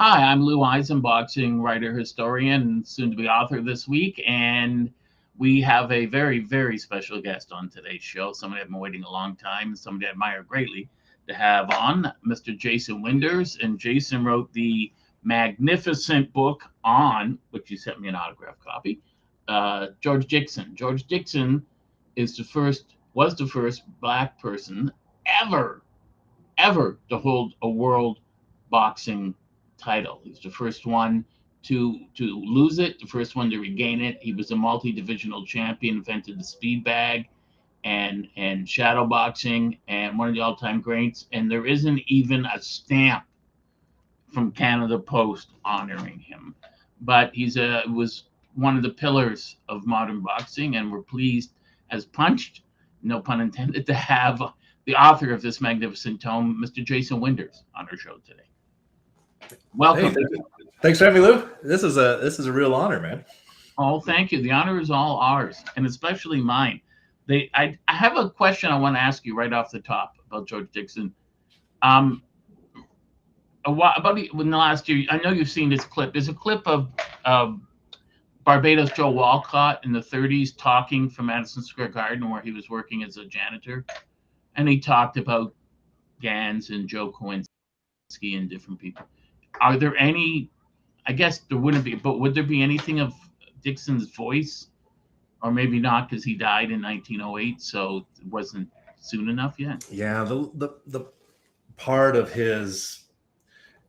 Hi, I'm Lou Eisen, boxing writer, historian, and soon to be author this week. And we have a very, very special guest on today's show. Somebody I've been waiting a long time, somebody I admire greatly to have on, Mr. Jason Winders. And Jason wrote the magnificent book on, which you sent me an autograph copy, uh, George Dixon. George Dixon is the first, was the first black person ever, ever to hold a world boxing title. He's the first one to to lose it, the first one to regain it. He was a multi-divisional champion, invented the speed bag and and shadow boxing and one of the all-time greats. And there isn't even a stamp from Canada Post honoring him. But he's a was one of the pillars of modern boxing, and we're pleased as punched, no pun intended, to have the author of this magnificent tome, Mr. Jason Winders, on our show today. Welcome. Hey, thank Thanks for having me, Lou. This is a this is a real honor, man. Oh, thank you. The honor is all ours, and especially mine. They, I, I have a question I want to ask you right off the top about George Dixon. Um, a while, about in the last year, I know you've seen this clip. There's a clip of of Barbados Joe Walcott in the 30s talking from Madison Square Garden, where he was working as a janitor, and he talked about Gans and Joe Choynski and different people. Are there any I guess there wouldn't be, but would there be anything of Dixon's voice, or maybe not because he died in 1908, so it wasn't soon enough yet. Yeah, the the the part of his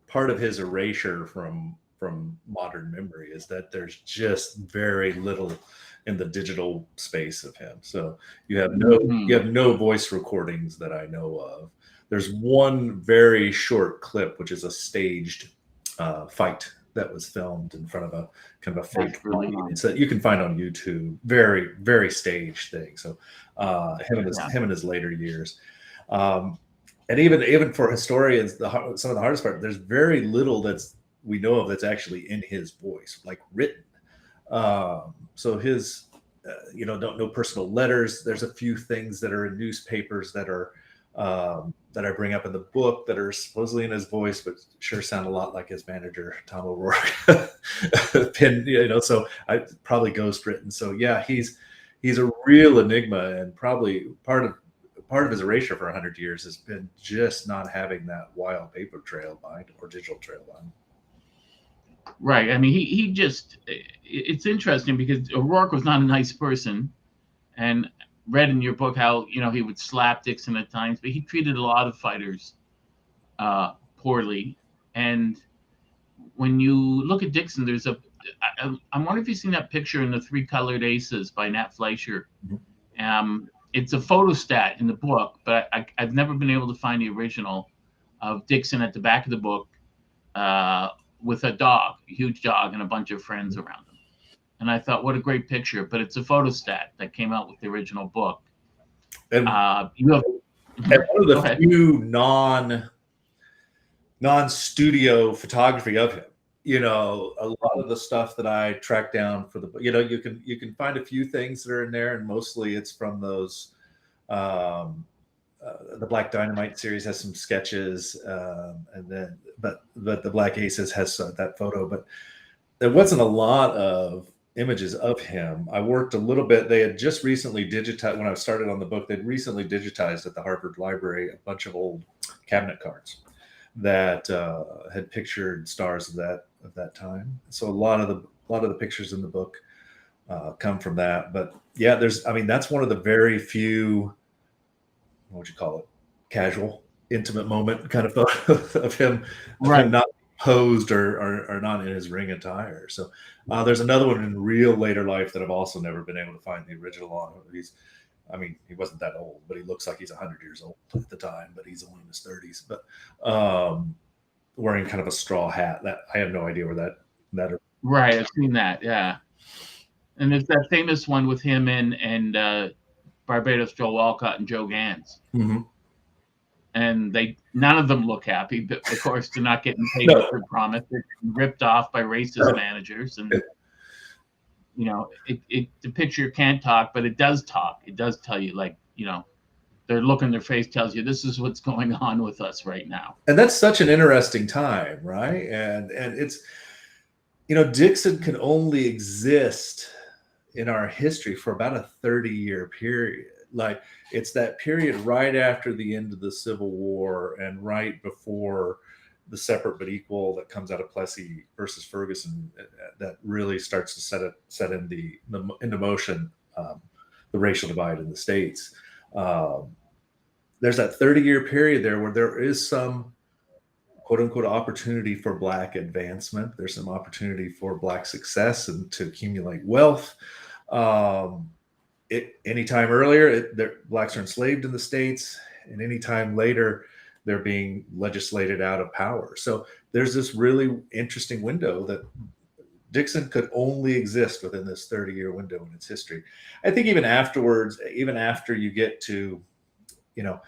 part of his erasure from from modern memory is that there's just very little in the digital space of him. So you have no mm-hmm. you have no voice recordings that I know of. There's one very short clip, which is a staged uh, fight that was filmed in front of a kind of a fake really that you can find on YouTube. Very, very staged thing. So uh, him and his yeah. him in his later years. Um, and even even for historians, the some of the hardest part, there's very little that's we know of that's actually in his voice, like written. Um, so his, uh, you know, don't know personal letters. There's a few things that are in newspapers that are um, that I bring up in the book that are supposedly in his voice, but sure sound a lot like his manager Tom O'Rourke. Pin, you know, so I probably ghost written. So yeah, he's he's a real enigma, and probably part of part of his erasure for hundred years has been just not having that wild paper trail behind or digital trail behind. Right. I mean, he he just it's interesting because O'Rourke was not a nice person, and read in your book how you know he would slap Dixon at times, but he treated a lot of fighters uh, poorly. And when you look at Dixon, there's a I, I wonder if you've seen that picture in the Three Colored Aces by Nat Fleischer. Mm-hmm. Um, it's a photostat in the book, but I, have never been able to find the original of Dixon at the back of the book uh, with a dog, a huge dog, and a bunch of friends around him and I thought, what a great picture. But it's a photostat that came out with the original book. And, uh, you have, and one of the few non non studio photography of him. You know, a lot of the stuff that I tracked down for the you know you can you can find a few things that are in there, and mostly it's from those. Um, uh, the Black Dynamite series has some sketches, um, and then but but the Black Aces has uh, that photo, but there wasn't a lot of images of him. I worked a little bit. They had just recently digitized when I started on the book. They'd recently digitized at the Harvard Library a bunch of old cabinet cards that uh, had pictured stars of that of that time. So a lot of the a lot of the pictures in the book uh, come from that. But yeah, there's I mean that's one of the very few what would you call it casual intimate moment kind of photo of him, right. Him not posed or, or, or, not in his ring attire. So uh, there's another one in real later life that I've also never been able to find the original on. He's, I mean, he wasn't that old, but he looks like he's 100 years old at the time, but he's only in his 30s. But um, wearing kind of a straw hat. That I have no idea where that that. Right, I've seen that. Yeah, and there's that famous one with him and and uh, Barbados Joe Walcott and Joe Gans. Mm-hmm and they none of them look happy. But of course, they're not getting paid no. for promise. They're ripped off by racist no. managers, and you know, it, it the picture can't talk, but it does talk. It does tell you, like, you know, their look in their face tells you this is what's going on with us right now. And that's such an interesting time, right? And and it's you know, Dixon can only exist in our history for about a 30 year period. Like it's that period right after the end of the Civil War and right before the separate but equal that comes out of Plessy versus Ferguson uh, that really starts to set it set in the, the into motion um, the racial divide in the states. Um, there's that 30 year period there where there is some quote unquote opportunity for black advancement. There's some opportunity for black success and to accumulate wealth. Um, it anytime earlier, it, blacks are enslaved in the states, and anytime later, they're being legislated out of power. So there's this really interesting window that Dixon could only exist within this 30 year window in its history. I think even afterwards, even after you get to, you know,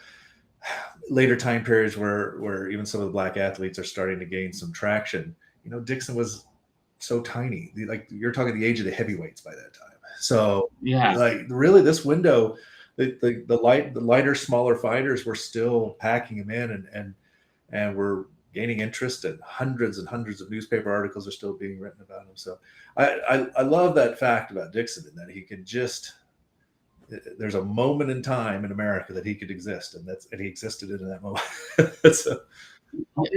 later time periods where where even some of the black athletes are starting to gain some traction, you know, Dixon was so tiny. Like you're talking the age of the heavyweights by that time. So yeah, like really this window the, the, the light the lighter smaller fighters were still packing them in and and and we're gaining interest and hundreds and hundreds of newspaper articles are still being written about him so I, I i, love that fact about dixon and that he can just eh, eh, there's a moment in time in america that he could exist and that's and he existed in that moment. So,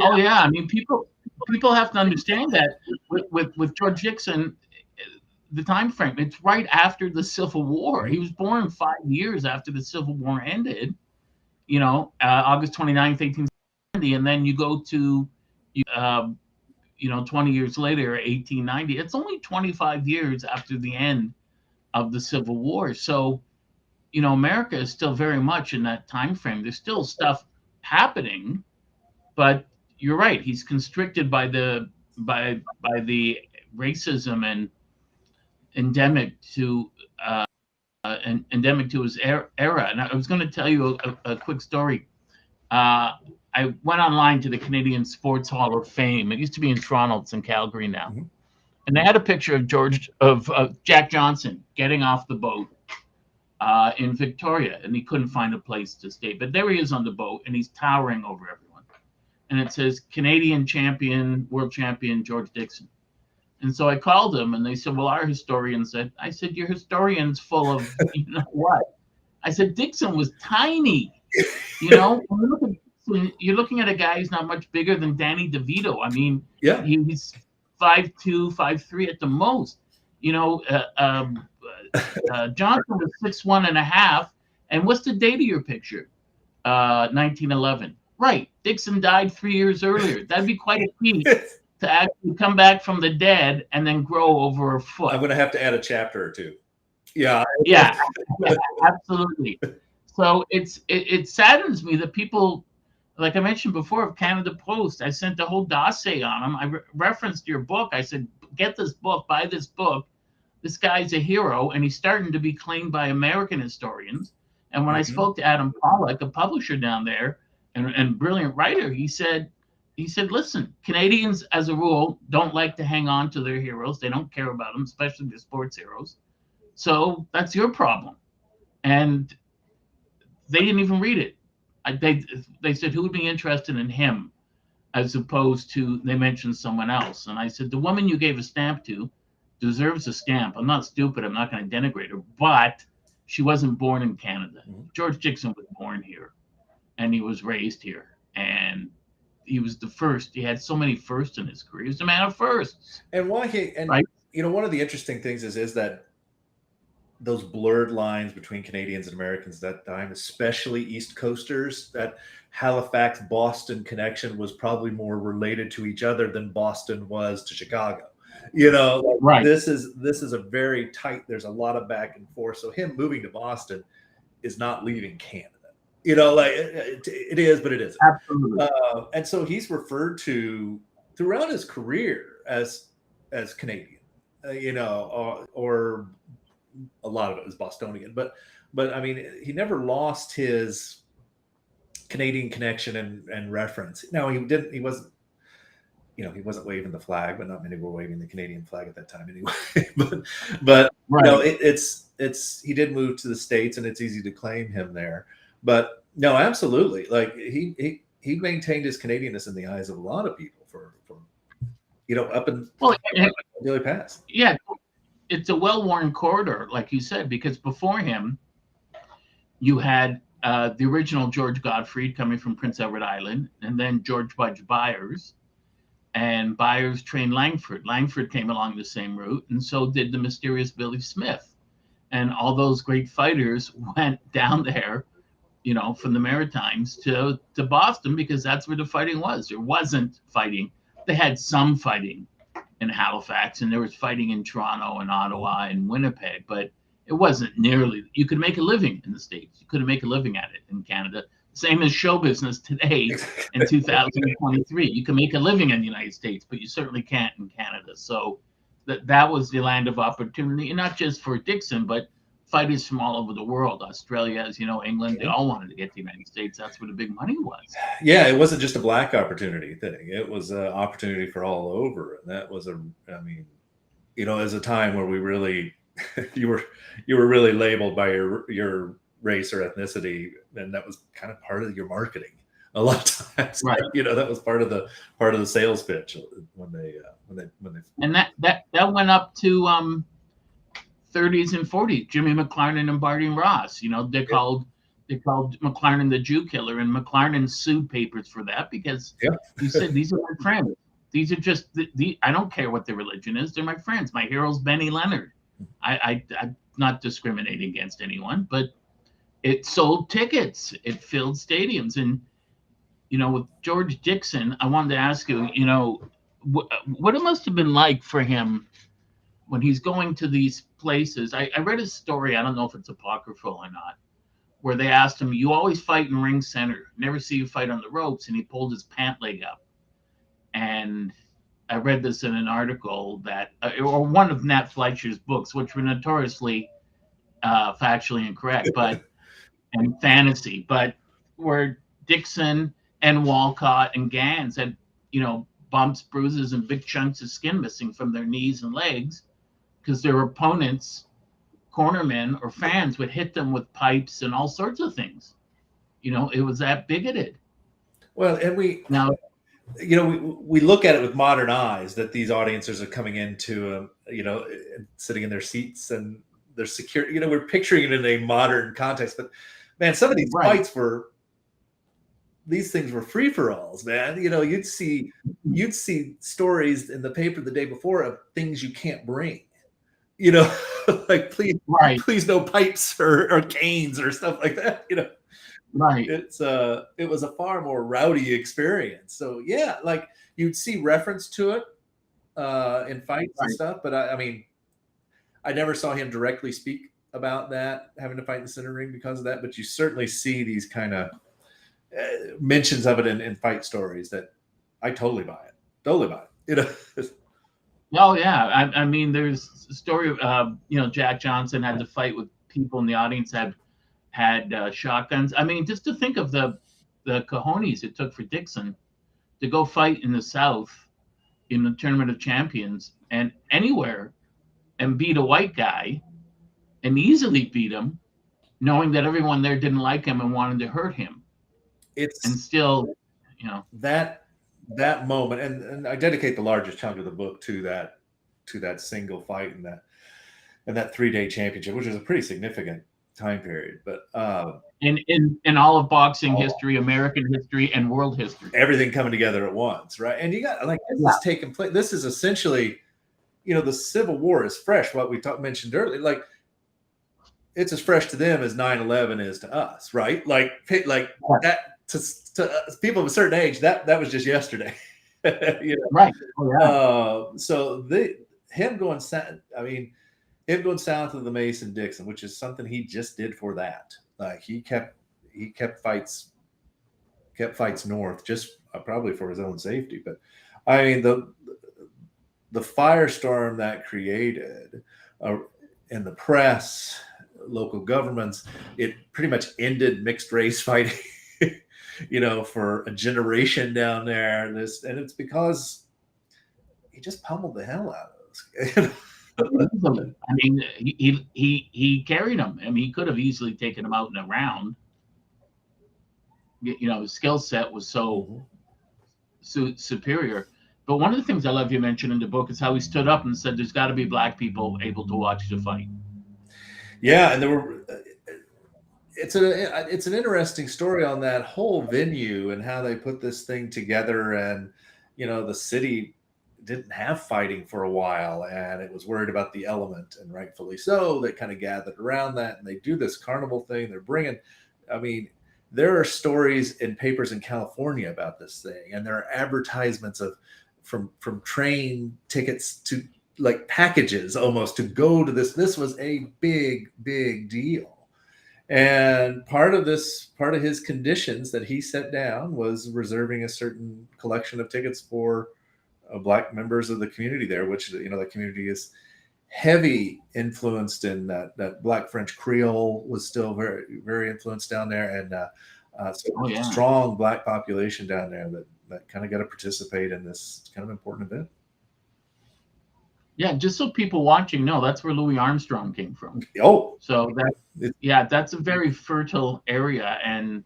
oh yeah. I mean people people have to understand that with with, with george dixon the time frame. It's right after the Civil War. He was born five years after the Civil War ended. You know, uh, August 29th, 1870, and then you go to, you know, 20 years later, 1890. It's only 25 years after the end of the Civil War. So, you know, America is still very much in that time frame. There's still stuff happening, but you're right. He's constricted by the by by the racism and endemic to uh, uh, endemic to his er, era. And I was going to tell you a, a quick story. Uh, I went online to the Canadian Sports Hall of Fame. It used to be in Toronto. It's in Calgary now. Mm-hmm. And they had a picture of George of, of Jack Johnson getting off the boat uh, in Victoria, and he couldn't find a place to stay. But there he is on the boat, and he's towering over everyone. And it says Canadian champion, world champion George Dixon. And so I called them and they said, Well, our historian said, I said, Your historian's full of, you know what? I said, Dixon was tiny. You know, you're looking at a guy who's not much bigger than Danny DeVito. I mean, yeah, he, he's five two, five three at the most. You know, uh, um, uh, Johnson was six one and a half. And what's the date of your picture? Uh, 1911. Right. Dixon died three years earlier. That'd be quite a feat to actually come back from the dead and then grow over a foot. I'm going to have to add a chapter or two. Yeah. Yeah, yeah absolutely. So it's it, it, saddens me that people, like I mentioned before, of Canada Post, I sent a whole dossier on them. I re- referenced your book. I said, get this book, buy this book. This guy's a hero, and he's starting to be claimed by American historians. And when mm-hmm. I spoke to Adam Pollack, a publisher down there and, and brilliant writer, he said, he said, listen, Canadians, as a rule, don't like to hang on to their heroes. They don't care about them, especially the sports heroes. So that's your problem. And they didn't even read it. I, they, they said, who would be interested in him as opposed to, they mentioned someone else. And I said, the woman you gave a stamp to deserves a stamp. I'm not stupid. I'm not going to denigrate her, but she wasn't born in Canada. Mm-hmm. George Dixon was born here and he was raised here. And he was the first. He had so many firsts in his career. He was a man of firsts. And why he and right? you know one of the interesting things is is that those blurred lines between Canadians and Americans that time, especially East Coasters, that Halifax Boston connection was probably more related to each other than Boston was to Chicago. You know, right. this is this is a very tight, there's a lot of back and forth. So him moving to Boston is not leaving Canada you know, like it, it is, but it isn't. Absolutely. Uh, and so he's referred to throughout his career as as Canadian, uh, you know, or, or, a lot of it was Bostonian, but but I mean, he never lost his Canadian connection and, and reference. Now he didn't. He wasn't. you know, he wasn't waving the flag, but not many were waving the Canadian flag at that time anyway. but, but right. you know, it, it's it's he did move to the states, and it's easy to claim him there. But no, absolutely, like he he he maintained his Canadianness in the eyes of a lot of people for for you know up in well, Daily Pass. Yeah, it's a well-worn corridor, like you said, because before him, you had uh, the original George Godfrey coming from Prince Edward Island, and then George Budge Byers, and Byers trained Langford. Langford came along the same route, and so did the mysterious Billy Smith. And all those great fighters went down there, you know, from the Maritimes to, to Boston because that's where the fighting was. There wasn't fighting. They had some fighting in Halifax, and there was fighting in Toronto and Ottawa and Winnipeg, but it wasn't nearly. You could make a living in the states. You couldn't make a living at it in Canada. Same as show business today in 2023. You can make a living in the United States, but you certainly can't in Canada. So that that was the land of opportunity, and not just for Dixon, but fighters from all over the world, Australia, as you know, England, they all wanted to get to the United States. That's where the big money was. Yeah, it wasn't just a black opportunity thing. It was an opportunity for all over. And that was a, I mean, you know, as a time where we really, you were, you were really labeled by your, your race or ethnicity. And that was kind of part of your marketing a lot of times. Right. You know, that was part of the, part of the sales pitch when they, uh, when they, when they, and that, that, that went up to, um, 30s and 40s, Jimmy McLarnin and Barney Ross. You know, they called they called McLarnin the Jew killer, and McLarnin sued papers for that because he said these are my friends. These are just the, the, I don't care what their religion is. They're my friends. My hero's Benny Leonard. I, I I'm not discriminating against anyone, but it sold tickets. It filled stadiums, and you know, with George Dixon, I wanted to ask you, you know, what, what it must have been like for him when he's going to these places. I, I read a story, I don't know if it's apocryphal or not, where they asked him, You always fight in ring center, never see you fight on the ropes. And he pulled his pant leg up. And I read this in an article that, uh, or one of Nat Fleischer's books, which were notoriously uh, factually incorrect, but and fantasy, but where Dixon and Walcott and Gans had, you know, bumps, bruises, and big chunks of skin missing from their knees and legs because their opponents, cornermen or fans, would hit them with pipes and all sorts of things. You know, it was that bigoted. Well, and we now, you know, we, we look at it with modern eyes that these audiences are coming into, um, you know, sitting in their seats and they're secure. You know, we're picturing it in a modern context, but man, some of these right. fights were these things were free for alls, man. You know, you'd see you'd see stories in the paper the day before of things you can't bring you know, like please, right. please no pipes or, or canes or stuff like that, you know. Right. It's uh it was a far more rowdy experience. So yeah, like you'd see reference to it uh in fights right. and stuff, but I, I mean I never saw him directly speak about that, having to fight in the center ring because of that, but you certainly see these kind of uh, mentions of it in, in fight stories that I totally buy it. Totally buy it. You know. Oh yeah, I, I mean, there's a story. Uh, you know, Jack Johnson had to fight with people in the audience had had uh, shotguns. I mean, just to think of the the cojones it took for Dixon to go fight in the South in the Tournament of Champions and anywhere and beat a white guy and easily beat him, knowing that everyone there didn't like him and wanted to hurt him. It's and still, you know, that that moment, and, and I dedicate the largest chunk of the book to that to that single fight and that and that three day championship, which is a pretty significant time period. But uh, in in in all of boxing all, history, American history, and world history, everything coming together at once, right? And you got like this yeah. is taking place. This is essentially, you know, the Civil War is fresh. What we talked mentioned earlier, like it's as fresh to them as 9-11 is to us, right? Like like that to, to uh, people of a certain age, that that was just yesterday. you know? Right. Oh, yeah. uh, so the him going south. I mean, him going south of the Mason Dixon, which is something he just did for that. Like he kept he kept fights kept fights north just uh, probably for his own safety. But I mean the the firestorm that created uh, in the press, local governments, it pretty much ended mixed race fighting you know, for a generation down there. This and it's because he just pummeled the hell out of us. I mean, he he he carried him. I mean, he could have easily taken him out in a round. You know, his skill set was so, mm-hmm. so superior. But one of the things I love you mentioned in the book is how he stood up and said, "There's got to be black people able to watch the fight." Yeah, and there were. It's a it's an interesting story on that whole venue and how they put this thing together, and you know the city didn't have fighting for a while and it was worried about the element and rightfully so. They kind of gathered around that and they do this carnival thing. They're bringing i mean there are stories in papers in california about this thing and there are advertisements of from from train tickets to like packages almost to go to this. This was a big big deal and part of this part of his conditions that he set down was reserving a certain collection of tickets for uh, black members of the community there, which you know the community is heavy influenced in that that black French Creole was still very very influenced down there, and uh, uh, so oh, yeah. strong black population down there that that kind of got to participate in this kind of important event. Yeah, just so people watching know, that's where Louis Armstrong came from. Oh, so that yeah, that's a very fertile area, and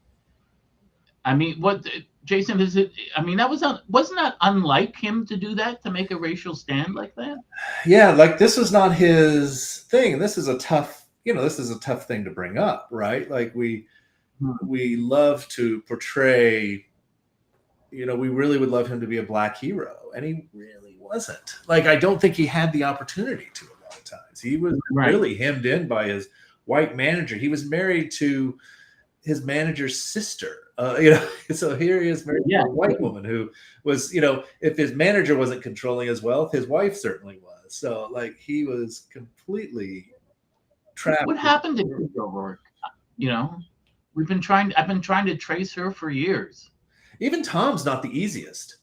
I mean, what Jason, is it? I mean, that was wasn't that unlike him to do that to make a racial stand like that? Yeah, like this is not his thing. This is a tough, you know, this is a tough thing to bring up, right? Like we hmm. we love to portray, you know, we really would love him to be a black hero, and he really wasn't. Like I don't think he had the opportunity to a lot of times. He was right. really hemmed in by his white manager. He was married to his manager's sister. Uh, you know, so here he is married yeah. to a white woman who was, you know, if his manager wasn't controlling his wealth, his wife certainly was. So like he was completely trapped. What happened to Deirdre O'Rourke? You know, we've been trying. I've been trying to trace her for years. Even Tom's not the easiest.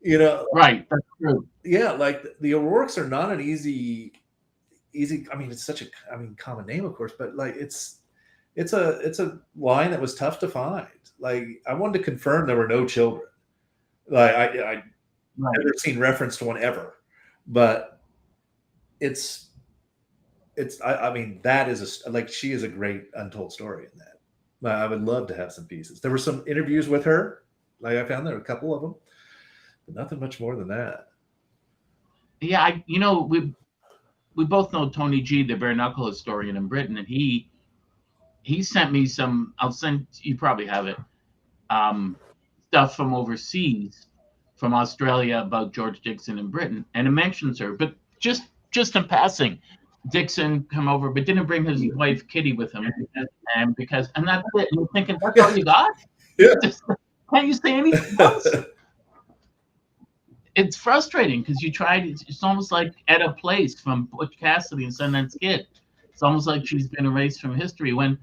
You know, right? That's true. Yeah, like the, the O'Rourke's are not an easy, easy. I mean, it's such a, I mean, common name, of course, but like it's it's a it's a line that was tough to find. Like I wanted to confirm there were no children. Like I I right. never seen reference to one ever, but it's it's I, I mean that is a like she is a great untold story in that. I would love to have some pieces. There were some interviews with her, like I found there were a couple of them, nothing much more than that. Yeah, I you know we we both know Tony Gee, the bare knuckle historian in Britain, and he he sent me some. I'll send you probably have it. Um, stuff from overseas, from Australia about George Dixon in Britain, and it mentions her, but just just in passing. Dixon come over, but didn't bring his wife Kitty with him, and because and that's it. And you're thinking that's all you got? Yeah. can't you say anything else? it's frustrating because you tried. It's, it's almost like Etta Place from Butch Cassidy and Sundance Kid. It's almost like she's been erased from history when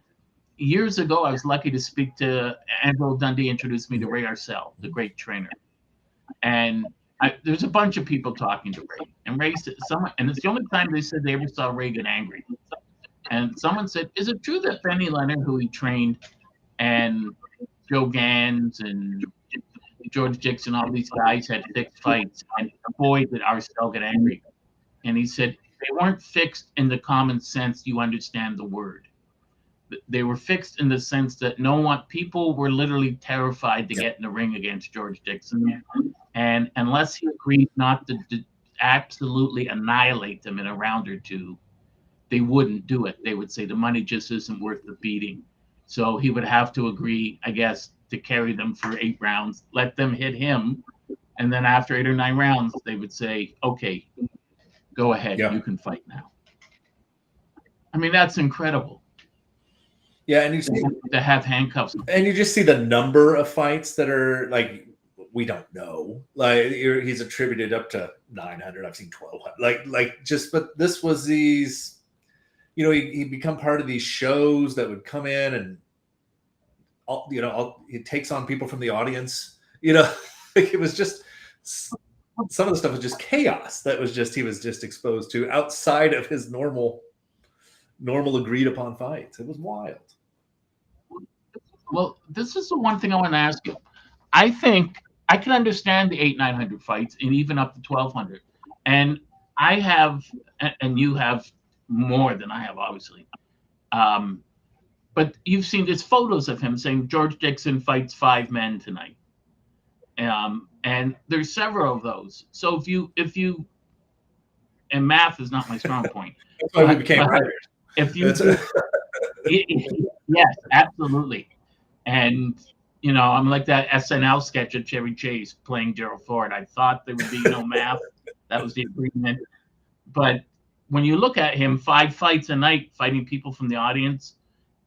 years ago, I was lucky to speak to Angelo Dundee, introduced me to Ray Arcel, the great trainer. And I, there's a bunch of people talking to Ray, and Ray said, someone, and it's the only time they said they ever saw Ray get angry. And someone said, "Is it true that Benny Leonard, who he trained, and Joe Gans and George Dixon, all these guys had fixed fights, and boy did Arcel get angry." And he said they weren't fixed in the common sense you understand the word they were fixed in the sense that no one people were literally terrified to get in the ring against George Dixon, and unless he agreed not to, to absolutely annihilate them in a round or two, they wouldn't do it. They would say the money just isn't worth the beating. So he would have to agree, I guess, to carry them for eight rounds, let them hit him, and then after eight or nine rounds, they would say, "Okay, go ahead, yeah. you can fight now." I mean, that's incredible. Yeah, and you see to have handcuffs, and you just see the number of fights that are like we don't know. Like he's attributed up to 900. I've seen 1200. Like like just, but this was these. You know, he, he become part of these shows that would come in and, all, you know, all, he takes on people from the audience. You know, it was just some of the stuff was just chaos. That was just he was just exposed to outside of his normal normal agreed upon fights. It was wild. Well, this is the one thing I want to ask you. I think I can understand the eight nine hundred fights and even up to twelve hundred. And I have, and you have more than I have, obviously. Um, but you've seen there's photos of him saying George Dixon fights five men tonight. Um, and there's several of those. So if you if you and math is not my strong point. That's why we became writers. If you yes, absolutely. And you know, I'm like that SNL sketch of Chevy Chase playing Gerald Ford. I thought there would be no math. That was the agreement. But when you look at him, five fights a night, fighting people from the audience,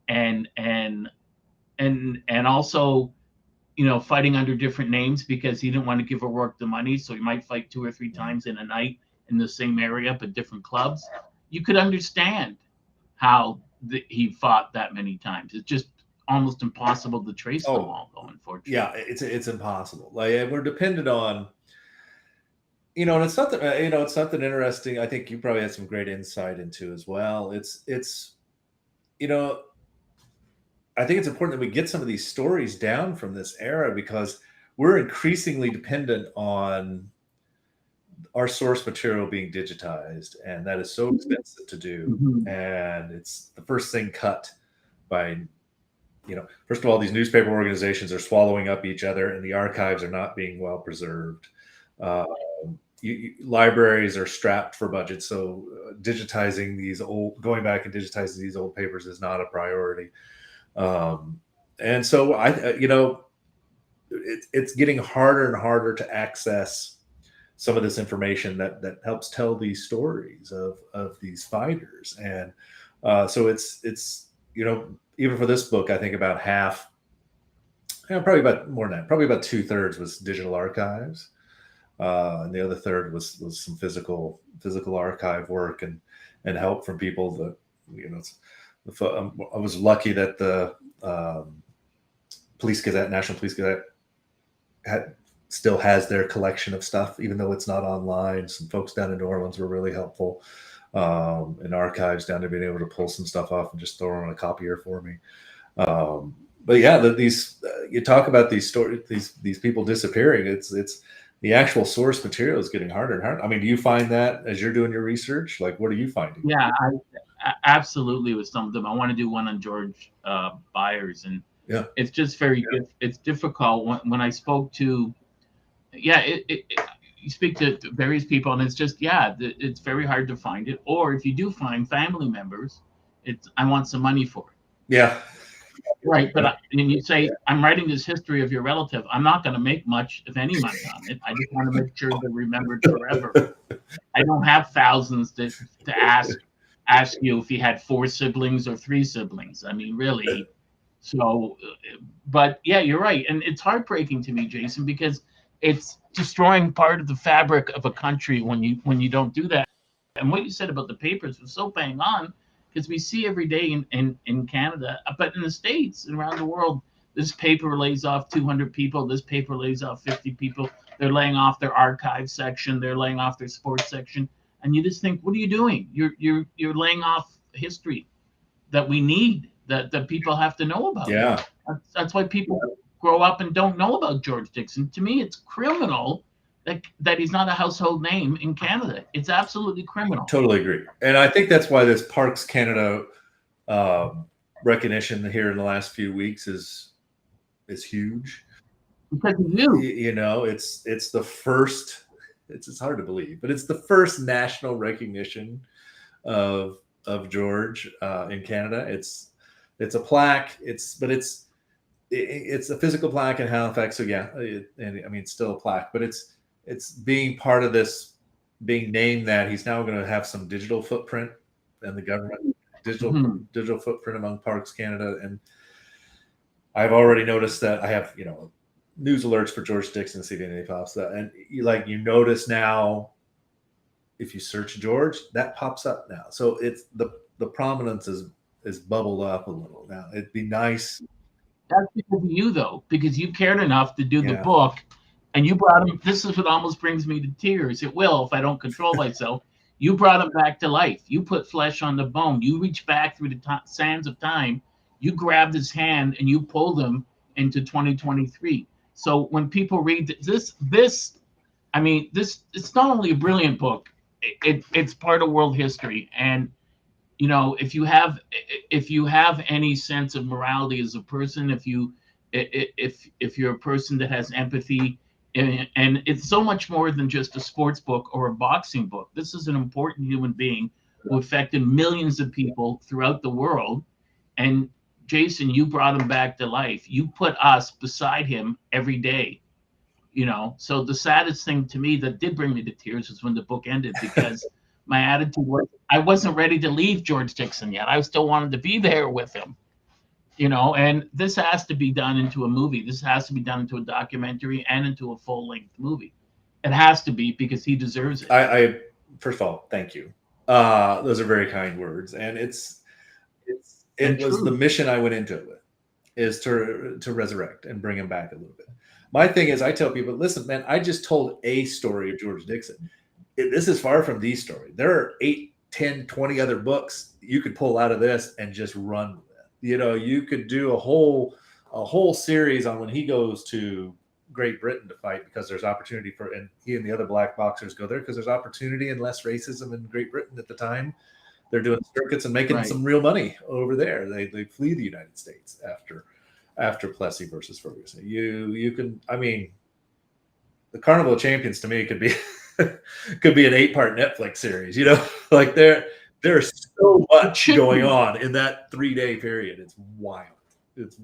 and and and and also, you know, fighting under different names because he didn't want to give O'Rourke the money, so he might fight two or three times in a night in the same area but different clubs. You could understand how the, he fought that many times. It's just almost impossible to trace oh, them all. Though. Unfortunately, yeah, it's it's impossible. Like we're dependent on, you know, and it's something uh, you know, it's something interesting. I think you probably had some great insight into as well. It's it's, you know, I think it's important that we get some of these stories down from this era because we're increasingly dependent on our source material being digitized and that is so mm-hmm. expensive to do mm-hmm. and it's the first thing cut by you know first of all these newspaper organizations are swallowing up each other and the archives are not being well preserved uh, you, you, libraries are strapped for budget so uh, digitizing these old going back and digitizing these old papers is not a priority um, and so i uh, you know it, it's getting harder and harder to access some of this information that that helps tell these stories of of these fighters. And uh, so it's it's you know even for this book i think about half you know, probably about more than that probably about two-thirds was digital archives. Uh, and the other third was was some physical physical archive work and and help from people that you know i was lucky that the um, police gazette national police gazette had still has their collection of stuff, even though it's not online. Some folks down in New Orleans were really helpful, um, and archives down there being able to pull some stuff off and just throw on a copier for me. Um, but yeah, the, these uh, you talk about these stories, these these people disappearing. It's it's the actual source material is getting harder and harder. I mean, do you find that as you're doing your research? Like, what are you finding? Yeah, I, absolutely. With some of them, I want to do one on George uh, Byers, and yeah, it's just very yeah. it's difficult. When, when I spoke to yeah, it, it, it, you speak to various people, and it's just yeah, it's very hard to find it. Or if you do find family members, it's I want some money for it. Yeah. Right, but I, and you say I'm writing this history of your relative. I'm not going to make much, if any, money on it. I just want to make sure they're remembered forever. I don't have thousands to to ask ask you if he had four siblings or three siblings. I mean, really. So, but yeah, you're right, and it's heartbreaking to me, Jason, because it's destroying part of the fabric of a country when you when you don't do that. And what you said about the papers was so bang on because we see every day in, in, in Canada, uh, but in the States and around the world, this paper lays off 200 people, this paper lays off 50 people. They're laying off their archive section, they're laying off their sports section. And you just think, what are you doing? You're you're you're laying off history that we need that, that people have to know about. Yeah. That's, that's why people grow up and don't know about George Dixon. To me, it's criminal that, that he's not a household name in Canada. It's absolutely criminal. Totally agree. And I think that's why this Parks Canada um, recognition here in the last few weeks is is huge. Because you, you know, it's it's the first. It's it's hard to believe, but it's the first national recognition of of George uh, in Canada. It's it's a plaque. It's but it's it's a physical plaque in Halifax. So yeah, it, and I mean, it's still a plaque, but it's it's being part of this, being named that he's now going to have some digital footprint and the government digital mm-hmm. digital footprint among Parks Canada, and I've already noticed that I have you know news alerts for George Dixon CDNA pops up. and you, like you notice now, if you search George, that pops up now. So it's the the prominence is is bubbled up a little now. It'd be nice that's because of you, though, because you cared enough to do yeah. the book, and you brought him. This is what almost brings me to tears. It will if I don't control myself. You brought him back to life. You put flesh on the bone. You reached back through the t- sands of time. You grabbed his hand and you pulled him into 2023. So when people read this, this I mean, this it's not only a brilliant book, it, it, it's part of world history. And you know, if you have if you have any sense of morality as a person, if you if if you're a person that has empathy, and, and it's so much more than just a sports book or a boxing book. This is an important human being who affected millions of people throughout the world. And Jason, you brought him back to life. You put us beside him every day you know? So the saddest thing to me that did bring me to tears was when the book ended because my attitude was i wasn't ready to leave george dixon yet. I still wanted to be there with him you know? And this has to be done into a movie. This has to be done into a documentary and into a full-length movie. It has to be because he deserves it. I, I first of all thank you. Uh those are very kind words. And it's it's it and was the mission i went into it with is to to resurrect and bring him back a little bit my thing is, I tell people, listen, man, I just told a story of George Dixon. This is far from the story. There are eight, 10, 20 other books you could pull out of this and just run with it. You know, you could do a whole a whole series on when he goes to Great Britain to fight because there's opportunity for and he and the other black boxers go there because there's opportunity and less racism in Great Britain at the time. They're doing circuits and making right. some real money over there. They they flee the United States after after Plessy versus Ferguson. You you can I mean the Carnival of Champions to me could be could be an eight part Netflix series. You know, like there there's so much going on in that three day period. It's wild. It's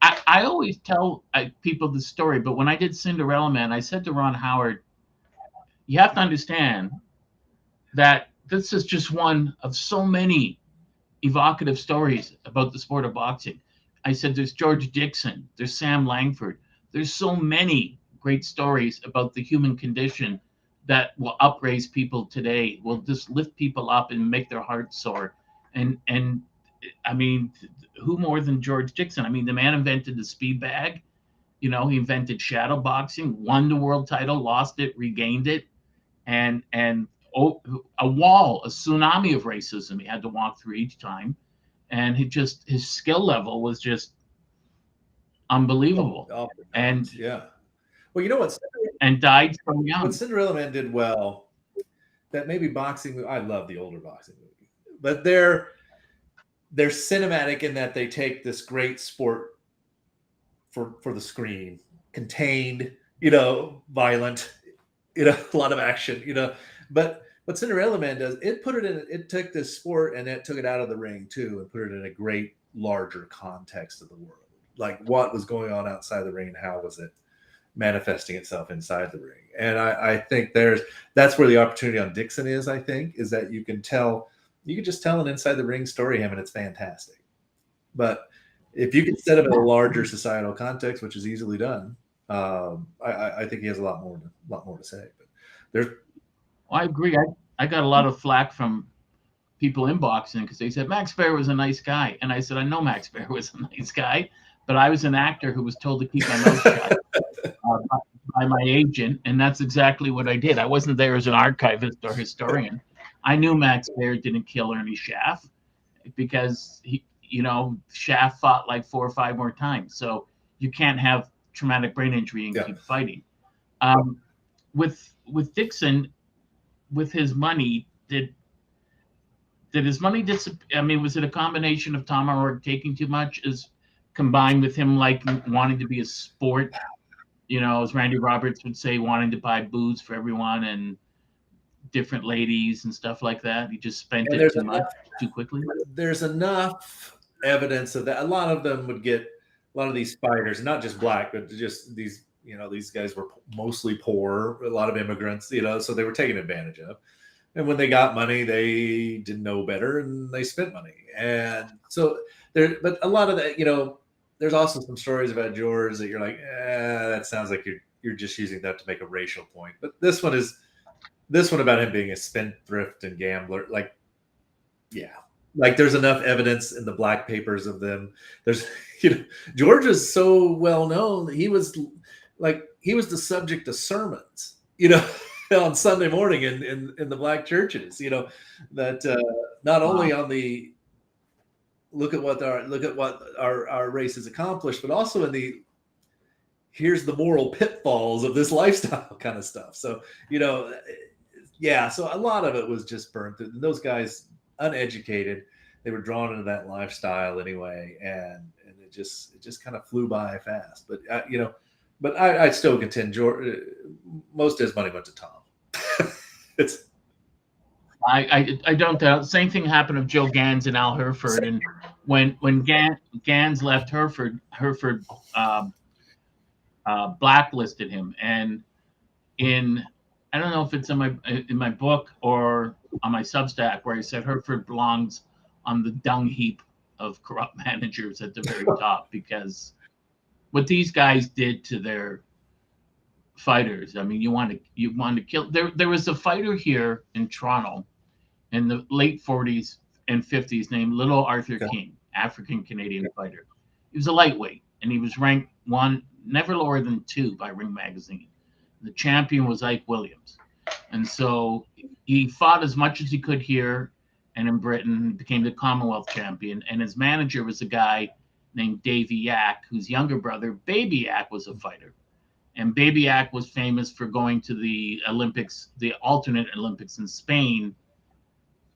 I, I always tell uh, people the story, but when I did Cinderella Man, I said to Ron Howard, you have to understand that this is just one of so many evocative stories about the sport of boxing. I said there's George Dixon, there's Sam Langford. There's so many great stories about the human condition that will upraise people today, will just lift people up and make their hearts soar. And and I mean, who more than George Dixon? I mean, the man invented the speed bag. You know, he invented shadow boxing, won the world title, lost it, regained it, and and a wall, a tsunami of racism he had to walk through each time and he just his skill level was just unbelievable. Oh, and yeah, well, you know what? And died so young. What Cinderella Man did well. That maybe boxing. I love the older boxing movie, but they're they're cinematic in that they take this great sport for for the screen, contained, you know, violent, you know, a lot of action, you know, but what Cinderella Man does, it put it in, it took this sport and it took it out of the ring too and put it in a great larger context of the world. Like what was going on outside the ring and how was it manifesting itself inside the ring. And I, I think there's that's where the opportunity on Dixon is, I think, is that you can tell you can just tell an inside the ring story him and it's fantastic. But if you can set it in a larger societal context, which is easily done, um, I, I think he has a lot more, a lot more to say. But there's I agree. I, I got a lot of flack from people in boxing because they said Max Baer was a nice guy, and I said I know Max Baer was a nice guy, but I was an actor who was told to keep my mouth shut uh, by my agent, and that's exactly what I did. I wasn't there as an archivist or historian. I knew Max Baer didn't kill Ernie Schaaf because he, you know, Schaaf fought like four or five more times, so you can't have traumatic brain injury and yeah. keep fighting. Um, with with Dixon, with his money did did his money disappear? I mean, was it a combination of Tom O'Rourke taking too much, is combined with him like wanting to be a sport? You know, as Randy Roberts would say, wanting to buy booze for everyone and different ladies and stuff like that. He just spent and it too enough, much too quickly. There's enough evidence of that. A lot of them would get a lot of these fighters, not just black, but just these you know these guys were mostly poor a lot of immigrants you know so they were taken advantage of. And when they got money they didn't know better and they spent money. And so there but a lot of that you know there's also some stories about george that you're like eh, that sounds like you're you're just using that to make a racial point. But this one is this one about him being a spendthrift and gambler like yeah. Like there's enough evidence in the black papers of them. There's you know george is so well known he was like he was the subject of sermons, you know, on Sunday morning in, in, in the black churches, you know, that uh, not only on the look at what our look at what our, our race has accomplished, but also in the here's the moral pitfalls of this lifestyle kind of stuff. So, you know, yeah, so a lot of it was just burnt. And those guys, uneducated, they were drawn into that lifestyle anyway, and and it just it just kind of flew by fast. But uh, you know, but I, I still contend George, uh, most of his money went to Tom. it's I, I, I don't doubt. Same thing happened with Joe Gans and Al Herford, And when when Gans, Gans left Herford, Herford um, uh, blacklisted him. And in I don't know if it's in my in my book or on my Substack where I said Herford belongs on the dung heap of corrupt managers at the very top because what these guys did to their fighters. I mean, you want to you want to kill. There there was a fighter here in Toronto in the late 40s and 50s named Little Arthur. King, African Canadian fighter. He was a lightweight and he was ranked one, never lower than two by Ring Magazine. The champion was Ike Williams. And so he fought as much as he could here and in Britain, became the Commonwealth champion. And his manager was a guy named Davy Yak, whose younger brother, Baby Yack, was a fighter. And Baby Yack was famous for going to the Olympics, the alternate Olympics in Spain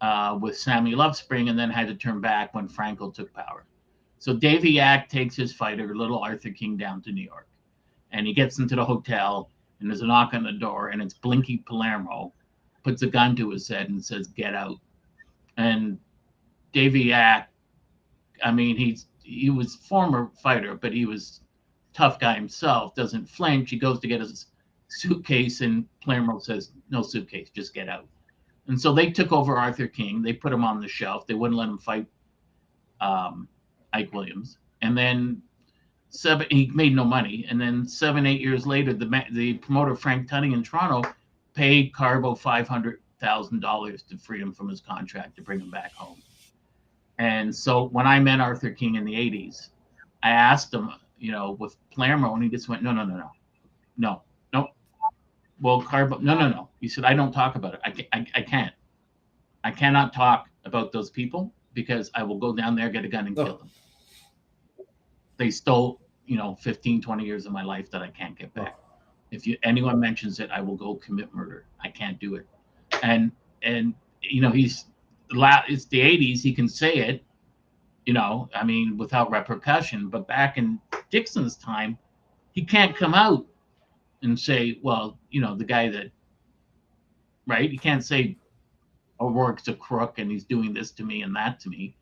uh, with Sammy Luftspring, and then had to turn back when Franco took power. So Davy Yak takes his fighter, little Arthur King, down to New York. And he gets into the hotel, and there's a knock on the door, and it's Blinky Palermo, puts a gun to his head and says, Get out. And Davy Yak, I mean, he's he was former fighter, but he was tough guy himself, doesn't flinch. He goes to get his suitcase, and Palermo says, No suitcase, just get out. And so they took over Arthur King. They put him on the shelf. They wouldn't let him fight um, Ike Williams. And then seven, he made no money. And then seven, eight years later, the the promoter Frank Tunney in Toronto paid Carbo five hundred thousand dollars to free him from his contract to bring him back home. And so when I met Arthur King in the '80s, I asked him, you know, with Palermo, and he just went, no, no, no, no, no, no. Well, Carbo, no, no, no. He said, I don't talk about it. I, I, I can't. I cannot talk about those people because I will go down there, get a gun, and oh. kill them. They stole, you know, 15, 20 years of my life that I can't get back. Oh. If you anyone mentions it, I will go commit murder. I can't do it. And and you know, he's it's the 80s. He can say it, you know, I mean, without repercussion. But back in Dixon's time, he can't come out and say, well, you know, the guy that right? He can't say O'Rourke's a crook and he's doing this to me and that to me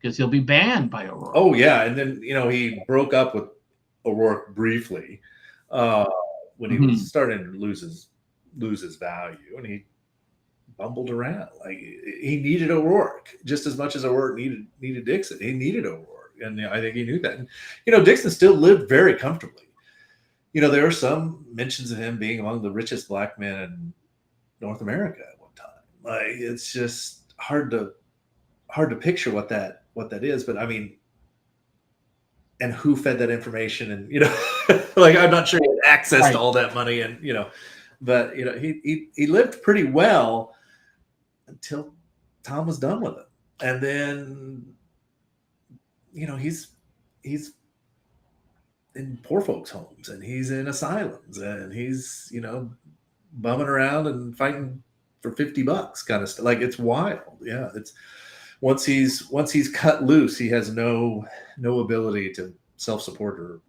because he'll be banned by O'Rourke. Oh yeah, and then you know he broke up with O'Rourke briefly uh, when he mm-hmm. was starting to lose his lose his value, and he bumbled around like he needed O'Rourke just as much as O'Rourke needed needed Dixon. He needed O'Rourke, and I think he knew that. And you know, Dixon still lived very comfortably. You know, there are some mentions of him being among the richest black men in North America at one time. Like it's just hard to hard to picture what that what that is. But I mean, and who fed that information? And you know, like I'm not sure he had access right. to all that money. And you know, but you know, he he he lived pretty well until Tom was done with it, and then you know he's he's in poor folks' homes and he's in asylums and he's you know bumming around and fighting for 50 bucks kind of stuff. Like it's wild. Yeah it's once he's once he's cut loose he has no no ability to self-support or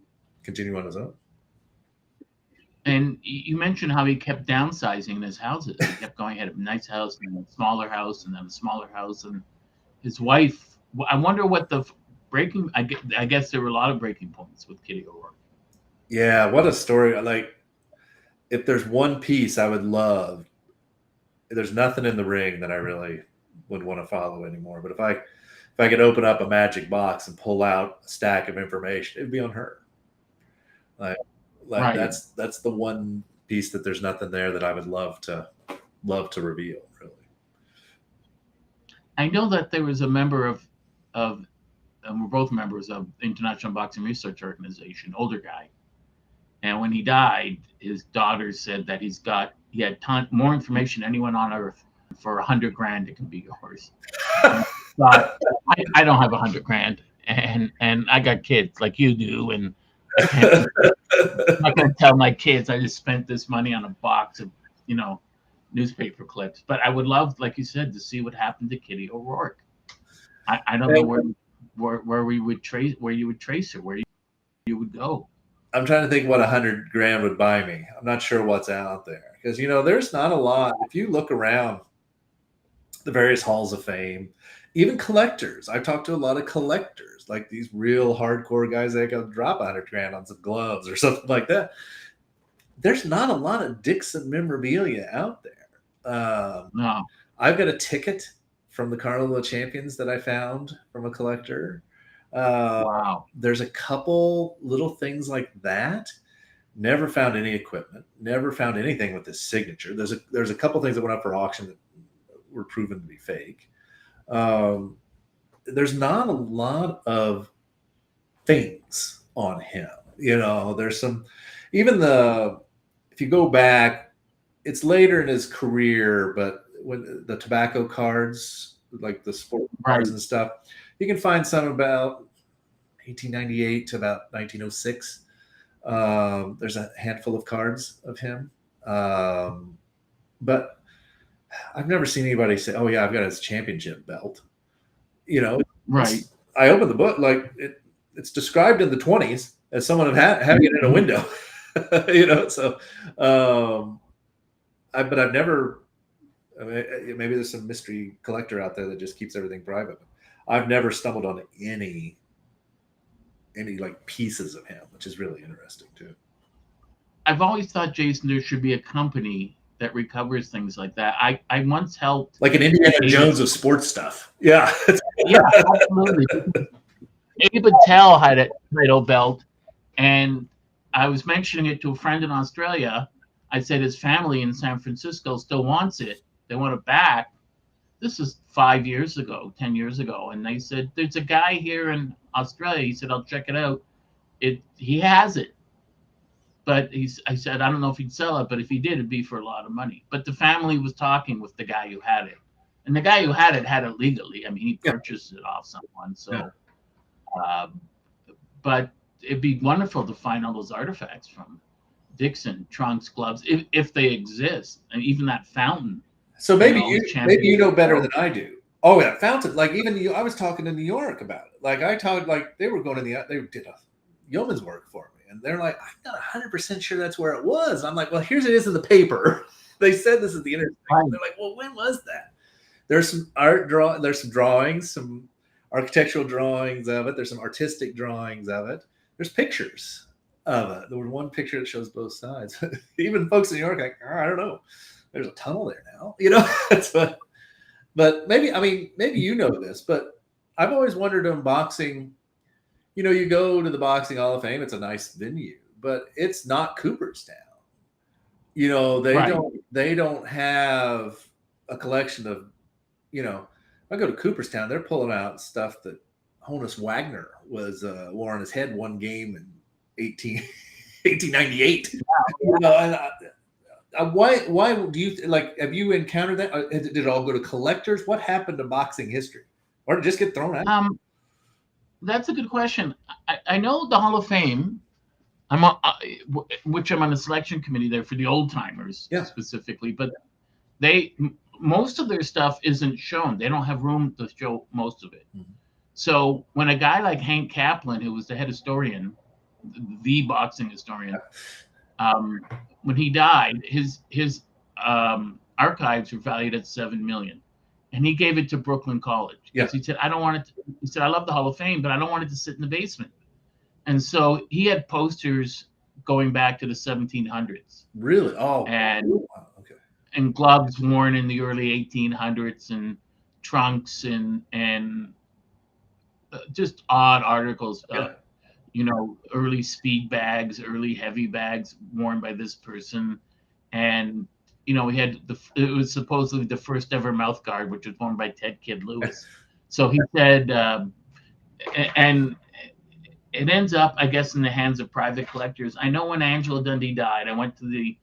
continue on his own and you mentioned how he kept downsizing his houses he kept going had a nice house and a smaller house and then a smaller house and his wife i wonder what the breaking i guess, I guess there were a lot of breaking points with kitty o'rourke yeah what a story like if there's one piece I would love, there's nothing in the ring that I really would want to follow anymore. But if I if I could open up a magic box and pull out a stack of information, it'd be on her. Like, like right. that's that's the one piece that there's nothing there that I would love to love to reveal. Really, I know that there was a member of of and we're both members of International Boxing Research Organization, older guy, and when he died, his daughter said that he's got he had ton more information than anyone on earth. For a hundred grand, it can be yours. but I, I don't have a hundred grand, and and I got kids like you do, and I'm not gonna tell my kids I just spent this money on a box of, you know, newspaper clips. But I would love, like you said, to see what happened to Kitty O'Rourke. I, I don't know where, where where we would trace where you would trace her, where you, you would go. I'm trying to think what a hundred grand would buy me. I'm not sure what's out there because you know there's not a lot. If you look around the various halls of fame, even collectors. I've talked to a lot of collectors, like these real hardcore guys that can drop a hundred grand on some gloves or something like that. There's not a lot of Dixon memorabilia out there. Um, No. I've got a ticket from the Carnival of Champions that I found from a collector. Uh, Wow. there's a couple little things like that. Never found any equipment. Never found anything with his signature. There's a there's a couple things that went up for auction that were proven to be fake. Um, there's not a lot of things on him. You know, there's some even the if you go back, it's later in his career, but when the tobacco cards, like the sport cards Right. and stuff, you can find some about 1898 to about 1906. Um, there's a handful of cards of him, um, but I've never seen anybody say, "Oh yeah, I've got his championship belt." You know, Right. I opened the book like it, it's described in the 20s as someone had, having it in a window. you know, so um, I but I've never. I mean, maybe there's some mystery collector out there that just keeps everything private. I've never stumbled on any any like pieces of him, which is really interesting too. I've always thought, Jason, there should be a company that recovers things like that. I, I once helped. Like an Indiana Jones of sports stuff. Yeah. Yeah, absolutely. Abe Patel had a title belt, and I was mentioning it to a friend in Australia. I said his family in San Francisco still wants it. They want it back. This is five years ago, ten years ago, and they said there's a guy here in Australia. He said I'll check it out. It he has it, but he's. I said I don't know if he'd sell it, but if he did, it'd be for a lot of money. But the family was talking with the guy who had it, and the guy who had it had it legally. I mean, he Yeah. purchased it off someone. So, Yeah. um, but it'd be wonderful to find all those artifacts from Dixon, trunks, gloves, if, if they exist, and even that fountain. So maybe know, you maybe you know better than I do. Oh yeah, fountain. Like even you, I was talking to New York about it. Like I talked, like they were going to the they did a yeoman's work for me, and they're like, I'm not 100 percent sure that's where it was. I'm like, well, here's it is in the paper. they said this is the intersection. Right. They're like, well, when was that? There's some art draw. There's some drawings, some architectural drawings of it. There's some artistic drawings of it. There's pictures of it. There was one picture that shows both sides. Even folks in New York, like, "Oh, I don't know there's a tunnel there now, you know. but, but maybe I mean maybe you know this, but I've always wondered in boxing. You know, you go to the Boxing Hall of Fame; it's a nice venue, but it's not Cooperstown. You know, they Right. don't they don't have a collection of, you know, I go to Cooperstown, they're pulling out stuff that Honus Wagner was uh, wore on his head one game in 18, 1898. You know, and I, why why do you like have you encountered that Uh, did it all go to collectors what happened to boxing history or did it just get thrown out Um, that's a good question. I, I know the Hall of Fame. I'm on, which I'm on the selection committee there for the old timers Yeah. specifically, but they m- most of their stuff isn't shown. They don't have room to show most of it. Mhm. So when a guy like Hank Kaplan, who was the head historian, the boxing historian, um, when he died, his his um, archives were valued at seven million, and he gave it to Brooklyn College. Yeah. He said, "I don't want it." To, he said, "I love the Hall of Fame, but I don't want it to sit in the basement." And so he had posters going back to the 1700s really oh and wow, okay and gloves worn in the early 1800s and trunks and and uh, just odd articles. Uh, you know, early speed bags, early heavy bags worn by this person, and you know, we had the it was supposedly the first ever mouth guard, which was worn by Ted Kid Lewis. so he said, um, and it ends up, I guess, in the hands of private collectors. I know when Angelo Dundee died, I went to the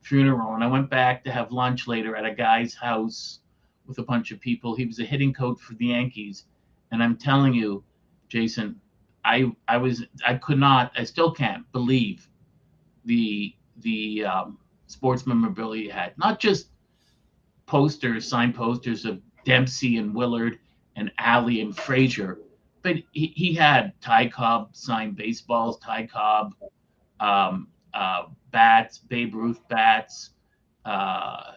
funeral and I went back to have lunch later at a guy's house with a bunch of people. He was a hitting coach for the Yankees, and I'm telling you, Jason, I I was I could not I still can't believe the the um, sports memorabilia had. Not just posters, signed posters of Dempsey and Willard and Ali and Frazier, but he, he had Ty Cobb signed baseballs, Ty Cobb um, uh, bats, Babe Ruth bats, uh,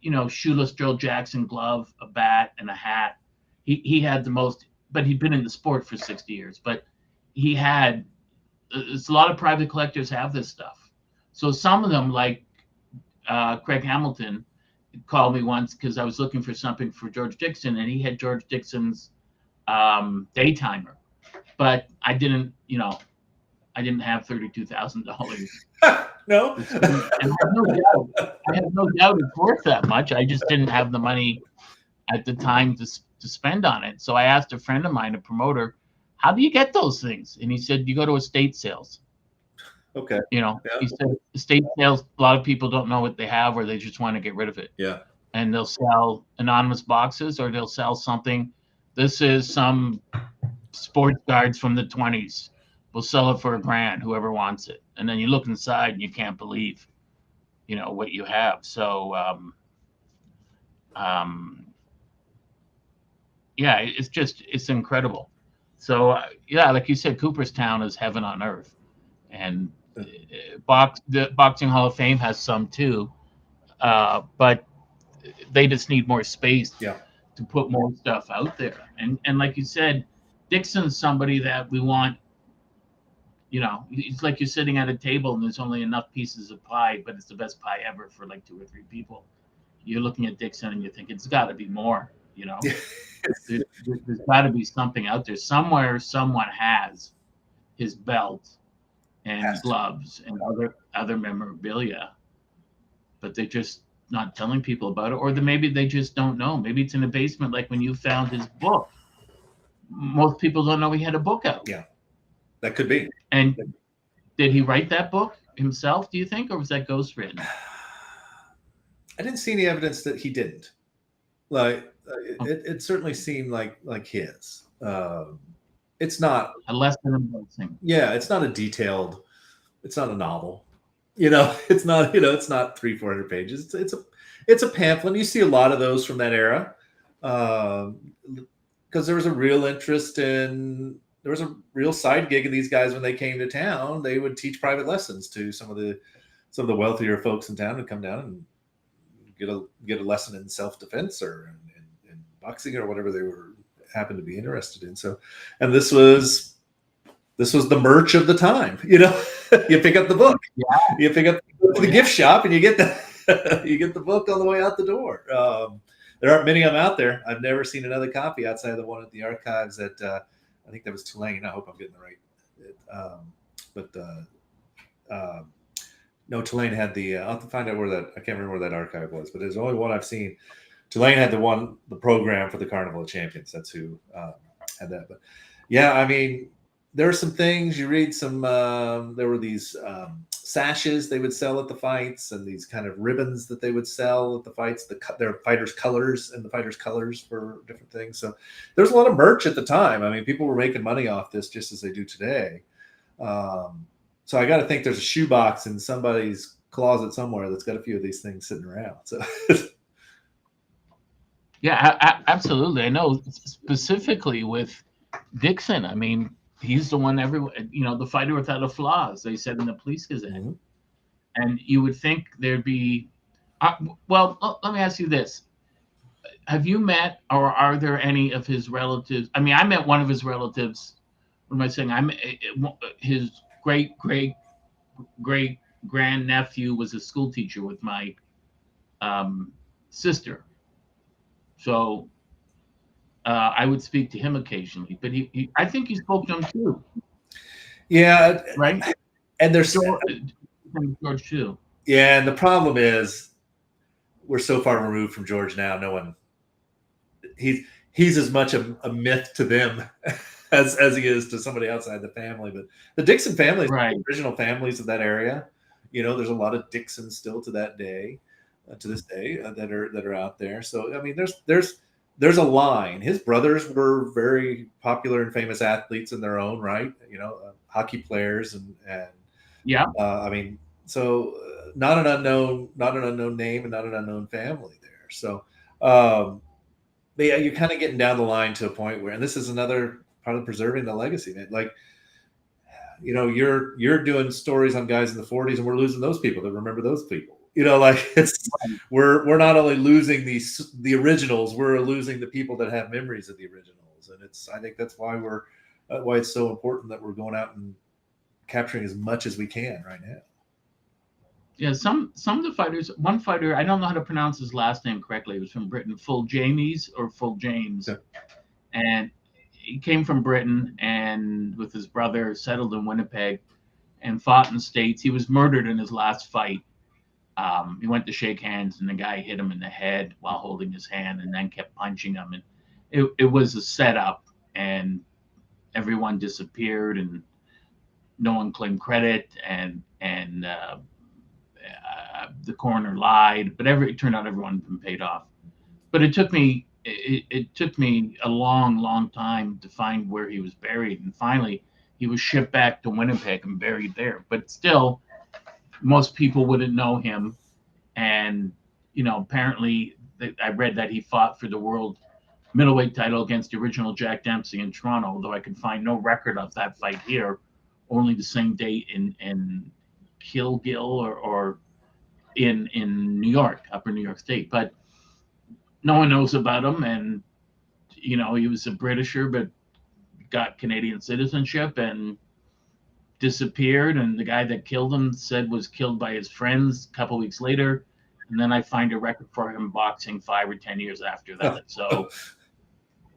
you know, shoeless Joe Jackson glove, a bat, and a hat. He he had the most, but he'd been in the sport for 60 years. But he had, it's a lot of private collectors have this stuff. So some of them, like uh, Craig Hamilton, called me once because I was looking for something for George Dixon, and he had George Dixon's um, daytimer, but I didn't, you know, I didn't have thirty-two thousand dollars. no, and I have no doubt. I have no doubt it's worth that much. I just didn't have the money at the time to to spend on it. So I asked a friend of mine, a promoter, "How do you get those things?" And he said, "You go to estate sales." Okay. You know, Yeah. he said estate sales. A lot of people don't know what they have, or they just want to get rid of it Yeah. and they'll sell anonymous boxes or they'll sell something. This is some sports guards from the 20s. We'll sell it for a grand, whoever wants it. And then you look inside and you can't believe, you know, what you have. So, um, um, yeah, it's just, it's incredible. So, uh, yeah, like you said, Cooperstown is heaven on earth. And box, the Boxing Hall of Fame has some too. Uh, but they just need more space Yeah. to put more stuff out there. And and like you said, Dixon's somebody that we want. You know, it's like you're sitting at a table and there's only enough pieces of pie, but it's the best pie ever for like two or three people. You're looking at Dixon and you think it's got to be more. You know, there, has got to be something out there somewhere. Someone has his belt and to. gloves and other other memorabilia, but they're just not telling people about it, or the, maybe they just don't know. Maybe it's in the basement, like when you found his book. Most people don't know he had a book out. Yeah. That could be. And did he write that book himself? Do you think, or was that ghostwritten? I didn't see any evidence that he didn't. Like uh, it, it certainly seemed like like his. Um, it's not. A lesson in boxing. Yeah, it's not a detailed. It's not a novel. You know, it's not. You know, it's not three four hundred pages. It's, it's a it's a pamphlet. You see a lot of those from that era, um, because there was a real interest in. There was a real side gig of these guys when they came to town. They would teach private lessons to some of the some of the wealthier folks in town would come down and get a get a lesson in self defense or in, in, in boxing or whatever they were happened to be interested in. So, and this was this was the merch of the time. You know, you pick up the book, Yeah. you pick up the gift shop, and you get the you get the book on the way out the door. Um, there aren't many of them out there. I've never seen another copy outside of the one at the archives at uh, I think that was Tulane. I hope I'm getting the right. Um, but uh, um, no, Tulane had the. Uh, I'll have to find out where that. I can't remember where that archive was, but there's only one I've seen. Tulane had the one, the program for the Carnival of Champions. That's who um, had that. But yeah, I mean, there are some things you read. Some um, there were these um, sashes they would sell at the fights, and these kind of ribbons that they would sell at the fights. The their fighters' colors and the fighters' colors for different things. So there's a lot of merch at the time. I mean, people were making money off this just as they do today. Um, so I got to think there's a shoebox in somebody's closet somewhere that's got a few of these things sitting around. So Yeah, a- a- absolutely. I know specifically with Dixon. I mean, he's the one everyone, you know, the fighter without a flaw, as they said in the police gazette. Mhm. And you would think there'd be, uh, well, l- let me ask you this: Have you met, or are there any of his relatives? I mean, I met one of his relatives. What am I saying? I'm his great great great grand nephew was a school teacher with my um, sister. So uh, I would speak to him occasionally, but he, he, I think he spoke to him too, yeah, right? and there's George, George too. yeah, and the problem is we're so far removed from George now. No one he's he's as much a, a myth to them as as he is to somebody outside the family. But the Dixon family, Right. the original families of that area. You know, there's a lot of Dixons still to that day, uh, to this day, uh, that are that are out there. So I mean, there's there's there's a line. His brothers were very popular and famous athletes in their own right. You know, uh, hockey players and and yeah. Uh, I mean, so uh, not an unknown, not an unknown name, and not an unknown family there. So, um, but yeah, you're kind of getting down the line to a point where, and this is another part of preserving the legacy, man. Like, you know, you're you're doing stories on guys in the 40s, and we're losing those people that remember those people. You know, like it's we're we're not only losing these the originals, we're losing the people that have memories of the originals, and it's I think that's why we're uh, why it's so important that we're going out and capturing as much as we can right now. Yeah, some some of the fighters. One fighter, I don't know how to pronounce his last name correctly. He was from Britain, Full Jamies or Full James, yeah. and he came from Britain and with his brother settled in Winnipeg and fought in the states. He was murdered in his last fight. Um, he went to shake hands and the guy hit him in the head while holding his hand and then kept punching him. And it, it was a setup and everyone disappeared and no one claimed credit and and uh, uh, the coroner lied but every it turned out everyone had been paid off. But it took me it, it took me a long long time to find where he was buried. And finally he was shipped back to winnipeg and buried there. But still most people wouldn't know him. And you know apparently i read that he fought for the world middleweight title against the original jack dempsey in toronto although i could find no record of that fight here. Only the same date in in Kilgill or, or in in New York, Upper New York State. But no one knows about him, and you know he was a Britisher, but got Canadian citizenship. And disappeared. And the guy that killed him said was killed by his friends a couple weeks later. And then I find a record for him boxing five or ten years after that. So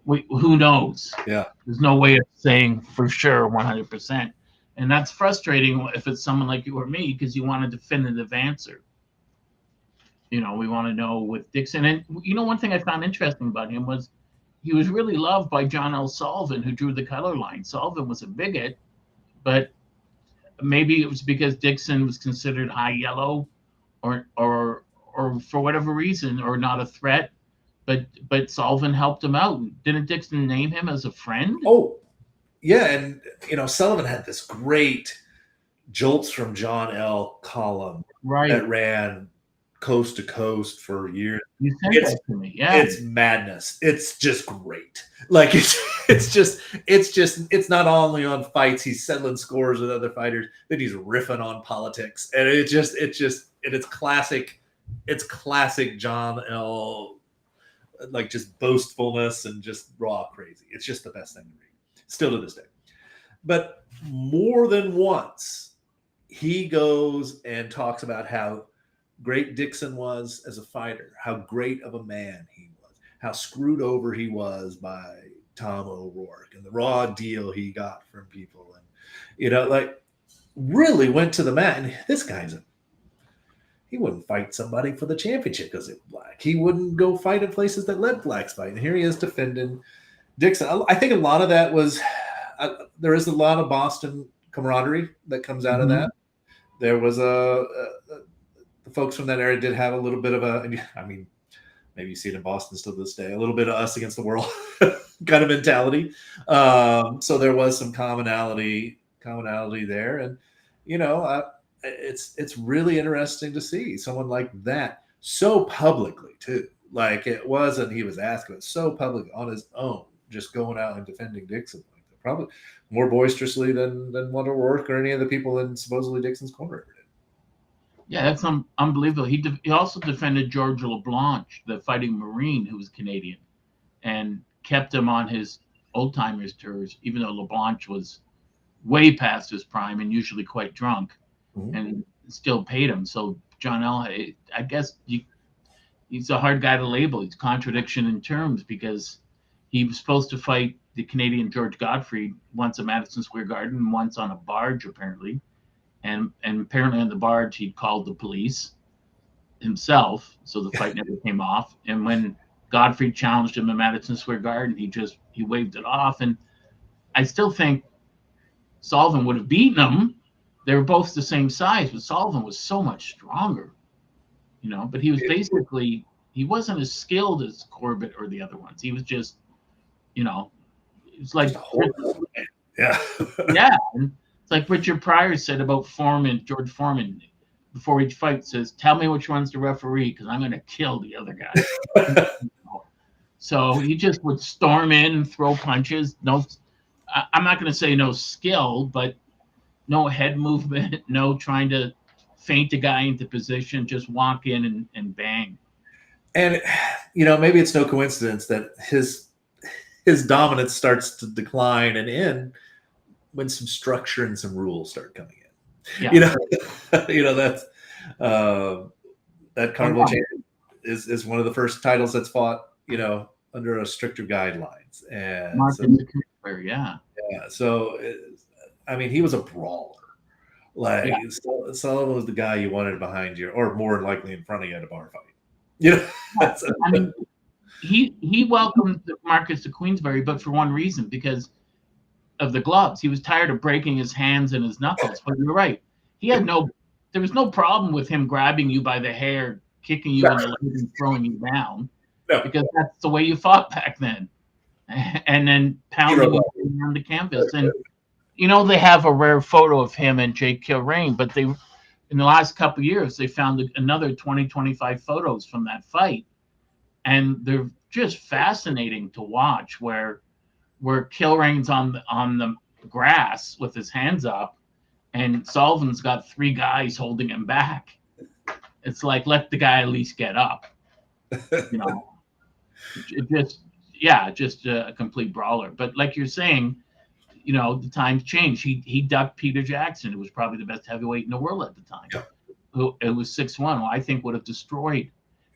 we, who knows? Yeah, there's no way of saying for sure 100 percent and that's frustrating if it's someone like you or me because you want a definitive answer. You know, we want to know with Dixon. And you know, one thing I found interesting about him was he was really loved by John L. Sullivan, who drew the color line. Sullivan was a bigot, but maybe it was because Dixon was considered high yellow or or or for whatever reason or not a threat. But but Sullivan helped him out. Didn't Dixon name him as a friend? Oh, yeah, and you know Sullivan had this great jolts from John L. column right. that ran coast to coast for years. You it's, that to me. Yeah, it's madness. It's just great. Like it's it's just it's just it's not only on fights. He's settling scores with other fighters, but he's riffing on politics, and it just it's just and it's classic. It's classic John L. Like just boastfulness and just raw crazy. It's just the best thing to read still to this day. But more than once, he goes and talks about how great Dixon was as a fighter, how great of a man he was, how screwed over he was by Tom O'Rourke and the raw deal he got from people. And, you know, like really went to the mat. And this guy's a he wouldn't fight somebody for the championship because it's black. He wouldn't go fight in places that let blacks fight. And here he is defending Dixon, I think a lot of that was uh, there is a lot of Boston camaraderie that comes out mm-hmm. of that. There was a, a, folks from that area did have a little bit of a. I mean, maybe you see it in Boston still this day, a little bit of us against the world kind of mentality. Um, so there was some commonality commonality there, and you know, uh, it's it's really interesting to see someone like that so publicly too. Like it wasn't he was asking, but so public on his own just going out and defending Dixon. Probably more boisterously than than Wonder O'Rourke or any of the people in supposedly Dixon's corner. Yeah, that's un- unbelievable. He de- he also defended George LeBlanc, the fighting Marine who was Canadian, and kept him on his old timers tours, even though LeBlanc was way past his prime and usually quite drunk, mm-hmm. and still paid him. So John L. I guess you, he's a hard guy to label. He's contradiction in terms because he was supposed to fight the Canadian George Godfrey once at Madison Square Garden, once on a barge apparently, and and apparently on the barge he called the police himself, so the fight never came off. And when Godfrey challenged him in Madison Square Garden, he just he waved it off. And I still think Sullivan would have beaten him. They were both the same size, but Sullivan was so much stronger, you know. But he was basically he wasn't as skilled as Corbett or the other ones. He was just, you know, it's like yeah, yeah. And it's like Richard Pryor said about Foreman, George Foreman, before each fight says, "Tell me which one's the referee, because I'm going to kill the other guy." so he just would storm in and throw punches. No, I'm not going to say no skill, but no head movement, no trying to feint a guy into position, just walk in and, and bang. And you know, maybe it's no coincidence that his his dominance starts to decline and end when some structure and some rules start coming in. Yeah. You know, you know that's uh, that carnival is is one of the first titles that's fought. You know, under a stricter guidelines and Martin so, yeah, yeah. So, I mean, he was a brawler. Like yeah. Sullivan was the guy you wanted behind you, or more likely in front of you at a bar fight. You know, I mean, he he welcomed Marquess to Queensberry, but for one reason, because of the gloves. He was tired of breaking his hands and his knuckles. But you're right. He had no there was no problem with him grabbing you by the hair, kicking you in the leg and throwing you down. No. Because that's the way you fought back then. And then pounding you around the canvas. And you know, they have a rare photo of him and Jake Kilrain, but they in the last couple years they found another 20, 25 photos from that fight. And they're just fascinating to watch where where Kilrain's on the on the grass with his hands up, and Sullivan's got three guys holding him back. It's like let the guy at least get up. You know, it just yeah, just a, complete brawler. But like you're saying, you know, the times change. He he ducked Peter Jackson, who was probably the best heavyweight in the world at the time. Yeah. Who it was six one, who I think would have destroyed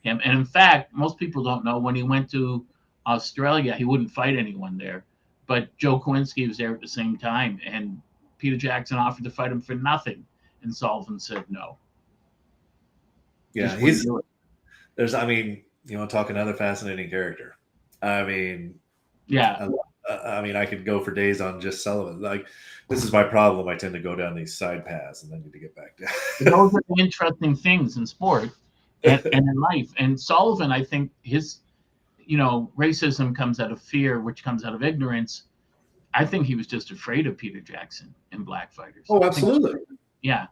him. And in fact, most people don't know when he went to Australia, he wouldn't fight anyone there. But Joe Choynski was there at the same time, and Peter Jackson offered to fight him for nothing, and Sullivan said no. Yeah, he's there's. I mean, you want to talk another fascinating character. I mean, yeah. I, I mean, I could go for days on just Sullivan. Like, this is my problem. I tend to go down these side paths, and then need to get back down. Those are interesting things in sport and, and in life. And Sullivan, I think his you know, racism comes out of fear, which comes out of ignorance. I think he was just afraid of Peter Jackson and black fighters. Oh, absolutely. Yeah.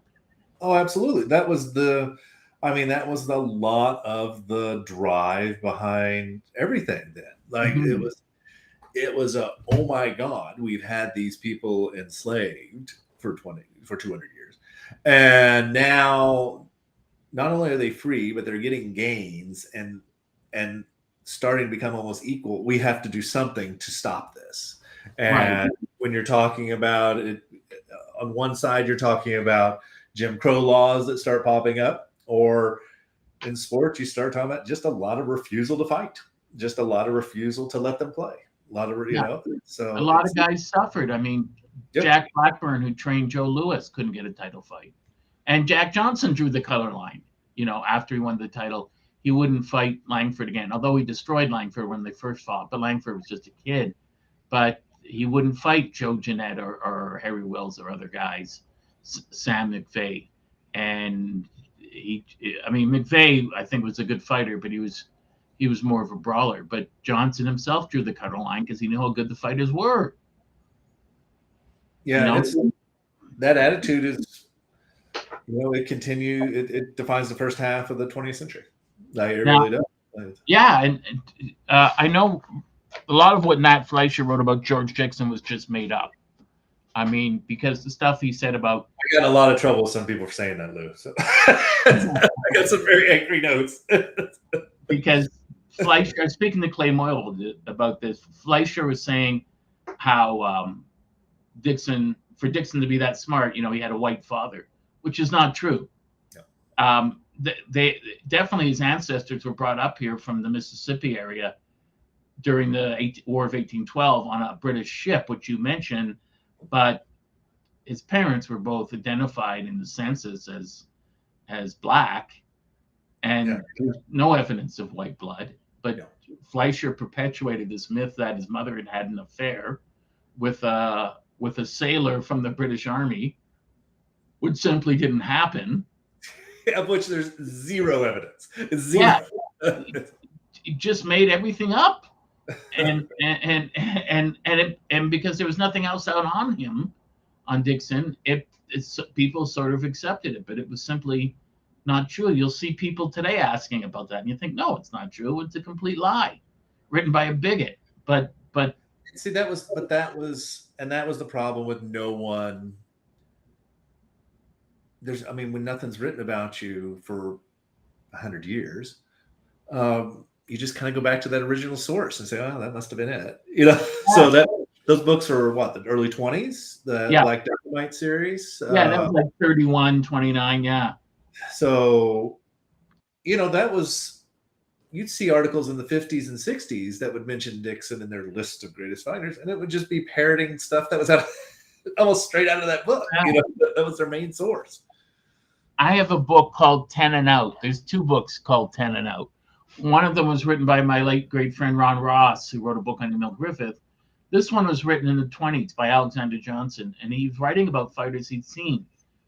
Oh, absolutely. That was the, I mean, that was the lot of the drive behind everything then. Like mm-hmm. it was, it was a, oh my God, we've had these people enslaved for 20, for 200 years. And now not only are they free, but they're getting gains and, and starting to become almost equal, we have to do something to stop this. And right. when you're talking about it, uh, on one side, you're talking about Jim Crow laws that start popping up, or in sports, you start talking about just a lot of refusal to fight, just a lot of refusal to let them play. A lot of, you yeah. know, so a lot of guys suffered. I mean, yep. Jack Blackburn, who trained Joe Louis, couldn't get a title fight. And Jack Johnson drew the color line, you know, after he won the title he wouldn't fight Langford again, although he destroyed Langford when they first fought. But Langford was just a kid. But he wouldn't fight Joe Jeannette or, or Harry Wills or other guys, S- Sam McVey. And he, I mean, McVey, I think, was a good fighter, but he was he was more of a brawler. But Johnson himself drew the cutter line because he knew how good the fighters were. Yeah, you know? that attitude is, you know, it continue. It, it defines the first half of the 20th century. No, it now, really does. Yeah, and uh, I know a lot of what Nat Fleischer wrote about George Dixon was just made up. I mean, because the stuff he said about I got a lot of trouble with some people for saying that, Lou. So I got some very angry notes. because Fleischer, speaking to Clay Moyle about this, Fleischer was saying how um, Dixon, for Dixon to be that smart, you know, he had a white father, which is not true. Um, they, definitely his ancestors were brought up here from the Mississippi area during the War of 1812 on a British ship, which you mentioned, but his parents were both identified in the census as as black, and yeah. there's no evidence of white blood. But yeah. Fleischer perpetuated this myth that his mother had had an affair with a with a sailor from the British Army, which simply didn't happen of which there's zero evidence. Zero. Yeah. just made everything up. And and and and and, it, and because there was nothing else out on him, on Dixon, it it's people sort of accepted it, but it was simply not true. You'll see people today asking about that, and you think, no, it's not true. It's a complete lie, written by a bigot. But but see, that was but that was and that was the problem with no one. There's, I mean, when nothing's written about you for a hundred years, um, you just kind of go back to that original source and say, "Oh, that must have been it." You know, yeah. so that those books are what the early 20s the yeah. black dynamite series yeah that was uh, like 31 29 yeah so you know that was you'd see articles in the 50s and 60s that would mention dixon in their list of greatest fighters and it would just be parroting stuff that was out of, almost straight out of that book yeah. you know that was their main source i have a book called 10 and out there's two books called 10 and out one of them was written by my late great friend ron ross who wrote a book on emil griffith this one was written in the 20s by Alexander Johnston, and he's writing about fighters he'd seen,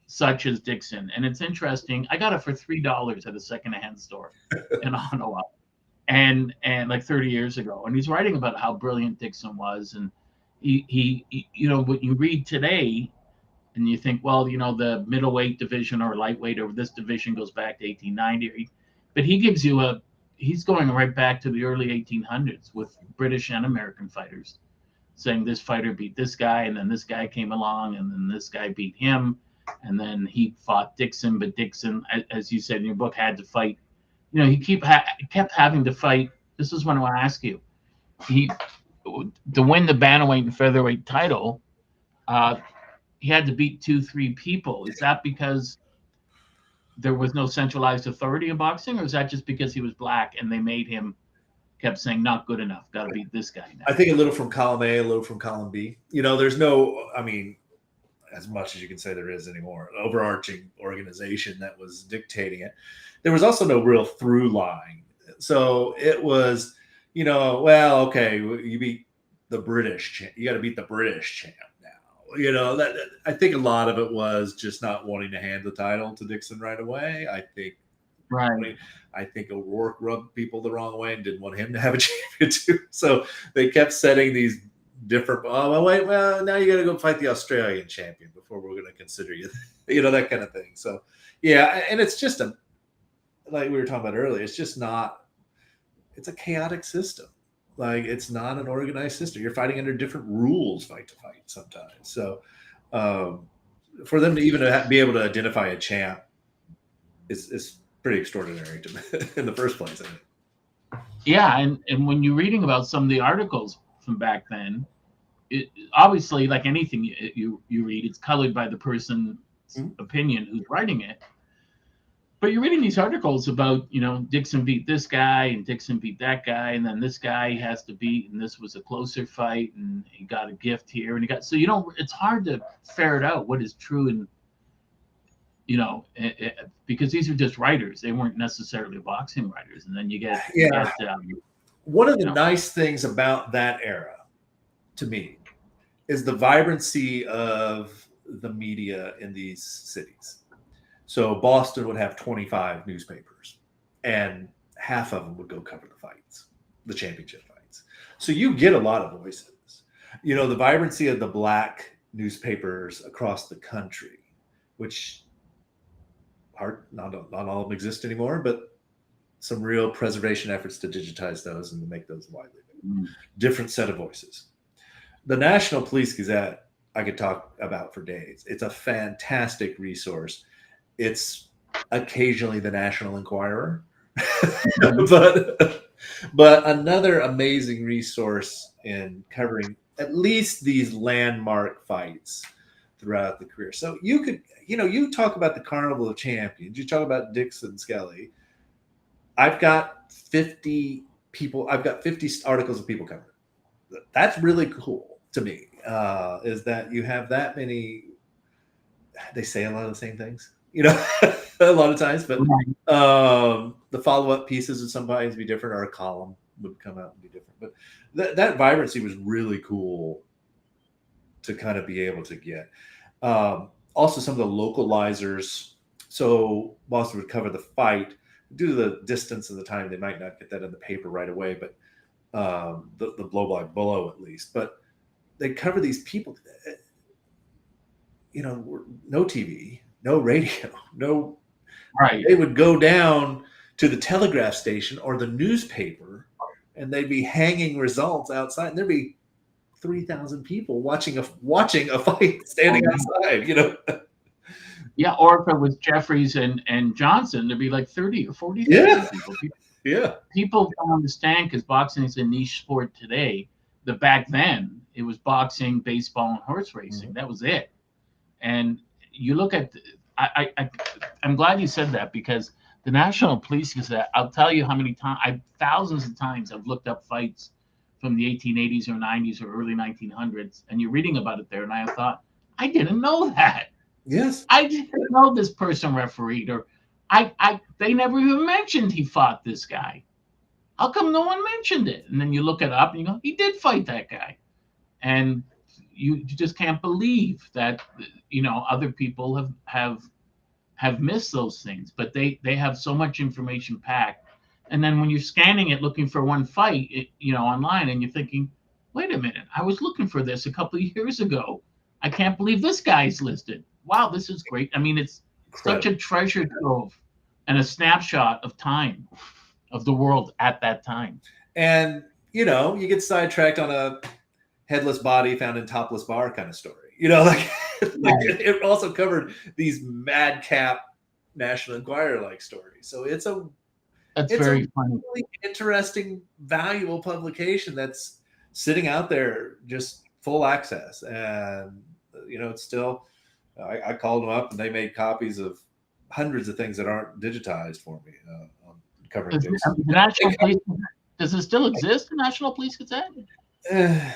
such as Dixon. And it's interesting. I got it for three dollars at a secondhand store in Ottawa, and and like 30 years ago. And he's writing about how brilliant Dixon was, and he, he, he you know what you read today, and you think, well, you know, the middleweight division or lightweight or this division goes back to 1890, but he gives you a he's going right back to the early 1800s with British and American fighters saying this fighter beat this guy, and then this guy came along, and then this guy beat him, and then he fought Dixon, but Dixon, as you said in your book, had to fight. You know, he keep ha- kept having to fight. This is what I want to ask you. He to win the bantamweight and featherweight title, uh, he had to beat two, three people. Is that because there was no centralized authority in boxing, or is that just because he was black and they made him kept saying not good enough. Got to beat this guy. Now. I think a little from column A, a little from column B. You know, there's no. I mean, as much as you can say there is anymore, an overarching organization that was dictating it. There was also no real through line. So it was, you know, well, okay, you beat the British. You got to beat the British champ. You know, that, I think a lot of it was just not wanting to hand the title to Dixon right away. I think Right. I think O'Rourke rubbed people the wrong way and didn't want him to have a champion too. So they kept setting these different. Oh well, wait. Well, now you got to go fight the Australian champion before we're going to consider you. you know that kind of thing. So yeah, and it's just a like we were talking about earlier. It's just not. It's a chaotic system. Like it's not an organized system. You're fighting under different rules, fight to fight sometimes. So um, for them to even be able to identify a champ is is pretty extraordinary to, me in the first place. Yeah, and and when you're reading about some of the articles from back then, it obviously like anything you you, you read, it's colored by the person's mm-hmm. opinion who's writing it. But you're reading these articles about, you know, Dixon beat this guy and Dixon beat that guy, and then this guy has to beat, and this was a closer fight, and he got a gift here, and he got so you know it's hard to ferret out what is true and you know, it, it, because these are just writers; they weren't necessarily boxing writers. And then you get, yeah. You get, um, One of the know. nice things about that era, to me, is the vibrancy of the media in these cities. So Boston would have 25 newspapers, and half of them would go cover the fights, the championship fights. So you get a lot of voices. You know, the vibrancy of the black newspapers across the country, which hard not not all of them exist anymore, but some real preservation efforts to digitize those and to make those widely mm. different set of voices. The National Police Gazette I could talk about for days. It's a fantastic resource. It's occasionally the National Enquirer, but but another amazing resource in covering at least these landmark fights throughout the career. So you could you know, you talk about the Carnival of Champions, you talk about Dixon Skelly. I've got 50 people, I've got 50 articles of people covering. That's really cool to me. Uh, is that you have that many they say a lot of the same things, you know, a lot of times, but um, the follow-up pieces would sometimes be different, or a column would come out and be different. But that, that vibrancy was really cool to kind of be able to get. Um, also some of the localizers. So Boston would cover the fight, due to the distance and the time, they might not get that in the paper right away, but um, the, the blow by blow at least. But they cover these people, you know, no TV, no radio, no. Right. They would go down to the telegraph station or the newspaper and they'd be hanging results outside and there'd be 3000 people watching a watching a fight standing oh, outside you know yeah or if it was jeffries and and johnson there'd be like 30 or 40 yeah people. people yeah people don't understand because boxing is a niche sport today the back then it was boxing baseball and horse racing mm-hmm. that was it and you look at I, I i'm glad you said that because the National Police Gazette, I'll tell you how many times, I thousands of times I've looked up fights from the 1880s or 90s or early 1900s, and you're reading about it there, and I thought, I didn't know that. Yes. I didn't know this person refereed, or I, I, they never even mentioned he fought this guy. How come no one mentioned it? And then you look it up and you go, he did fight that guy. And you, you just can't believe that, you know, other people have, have have missed those things, but they they have so much information packed. And then when you're scanning it looking for one fight, it, you know, online, and you're thinking, wait a minute, I was looking for this a couple of years ago. I can't believe this guy's listed. Wow, this is great. I mean, it's Incredible. such a treasure trove and a snapshot of time of the world at that time. And you know, you get sidetracked on a headless body found in topless bar kind of story. You know, like like it also covered these madcap National Enquirer like stories. So it's a that's it's very a funny. really interesting, valuable publication that's sitting out there just full access. And you know, it's still I, I called them up and they made copies of hundreds of things that aren't digitized for me uh, on covering does, the National Police, does it still exist, the National Police Gazette?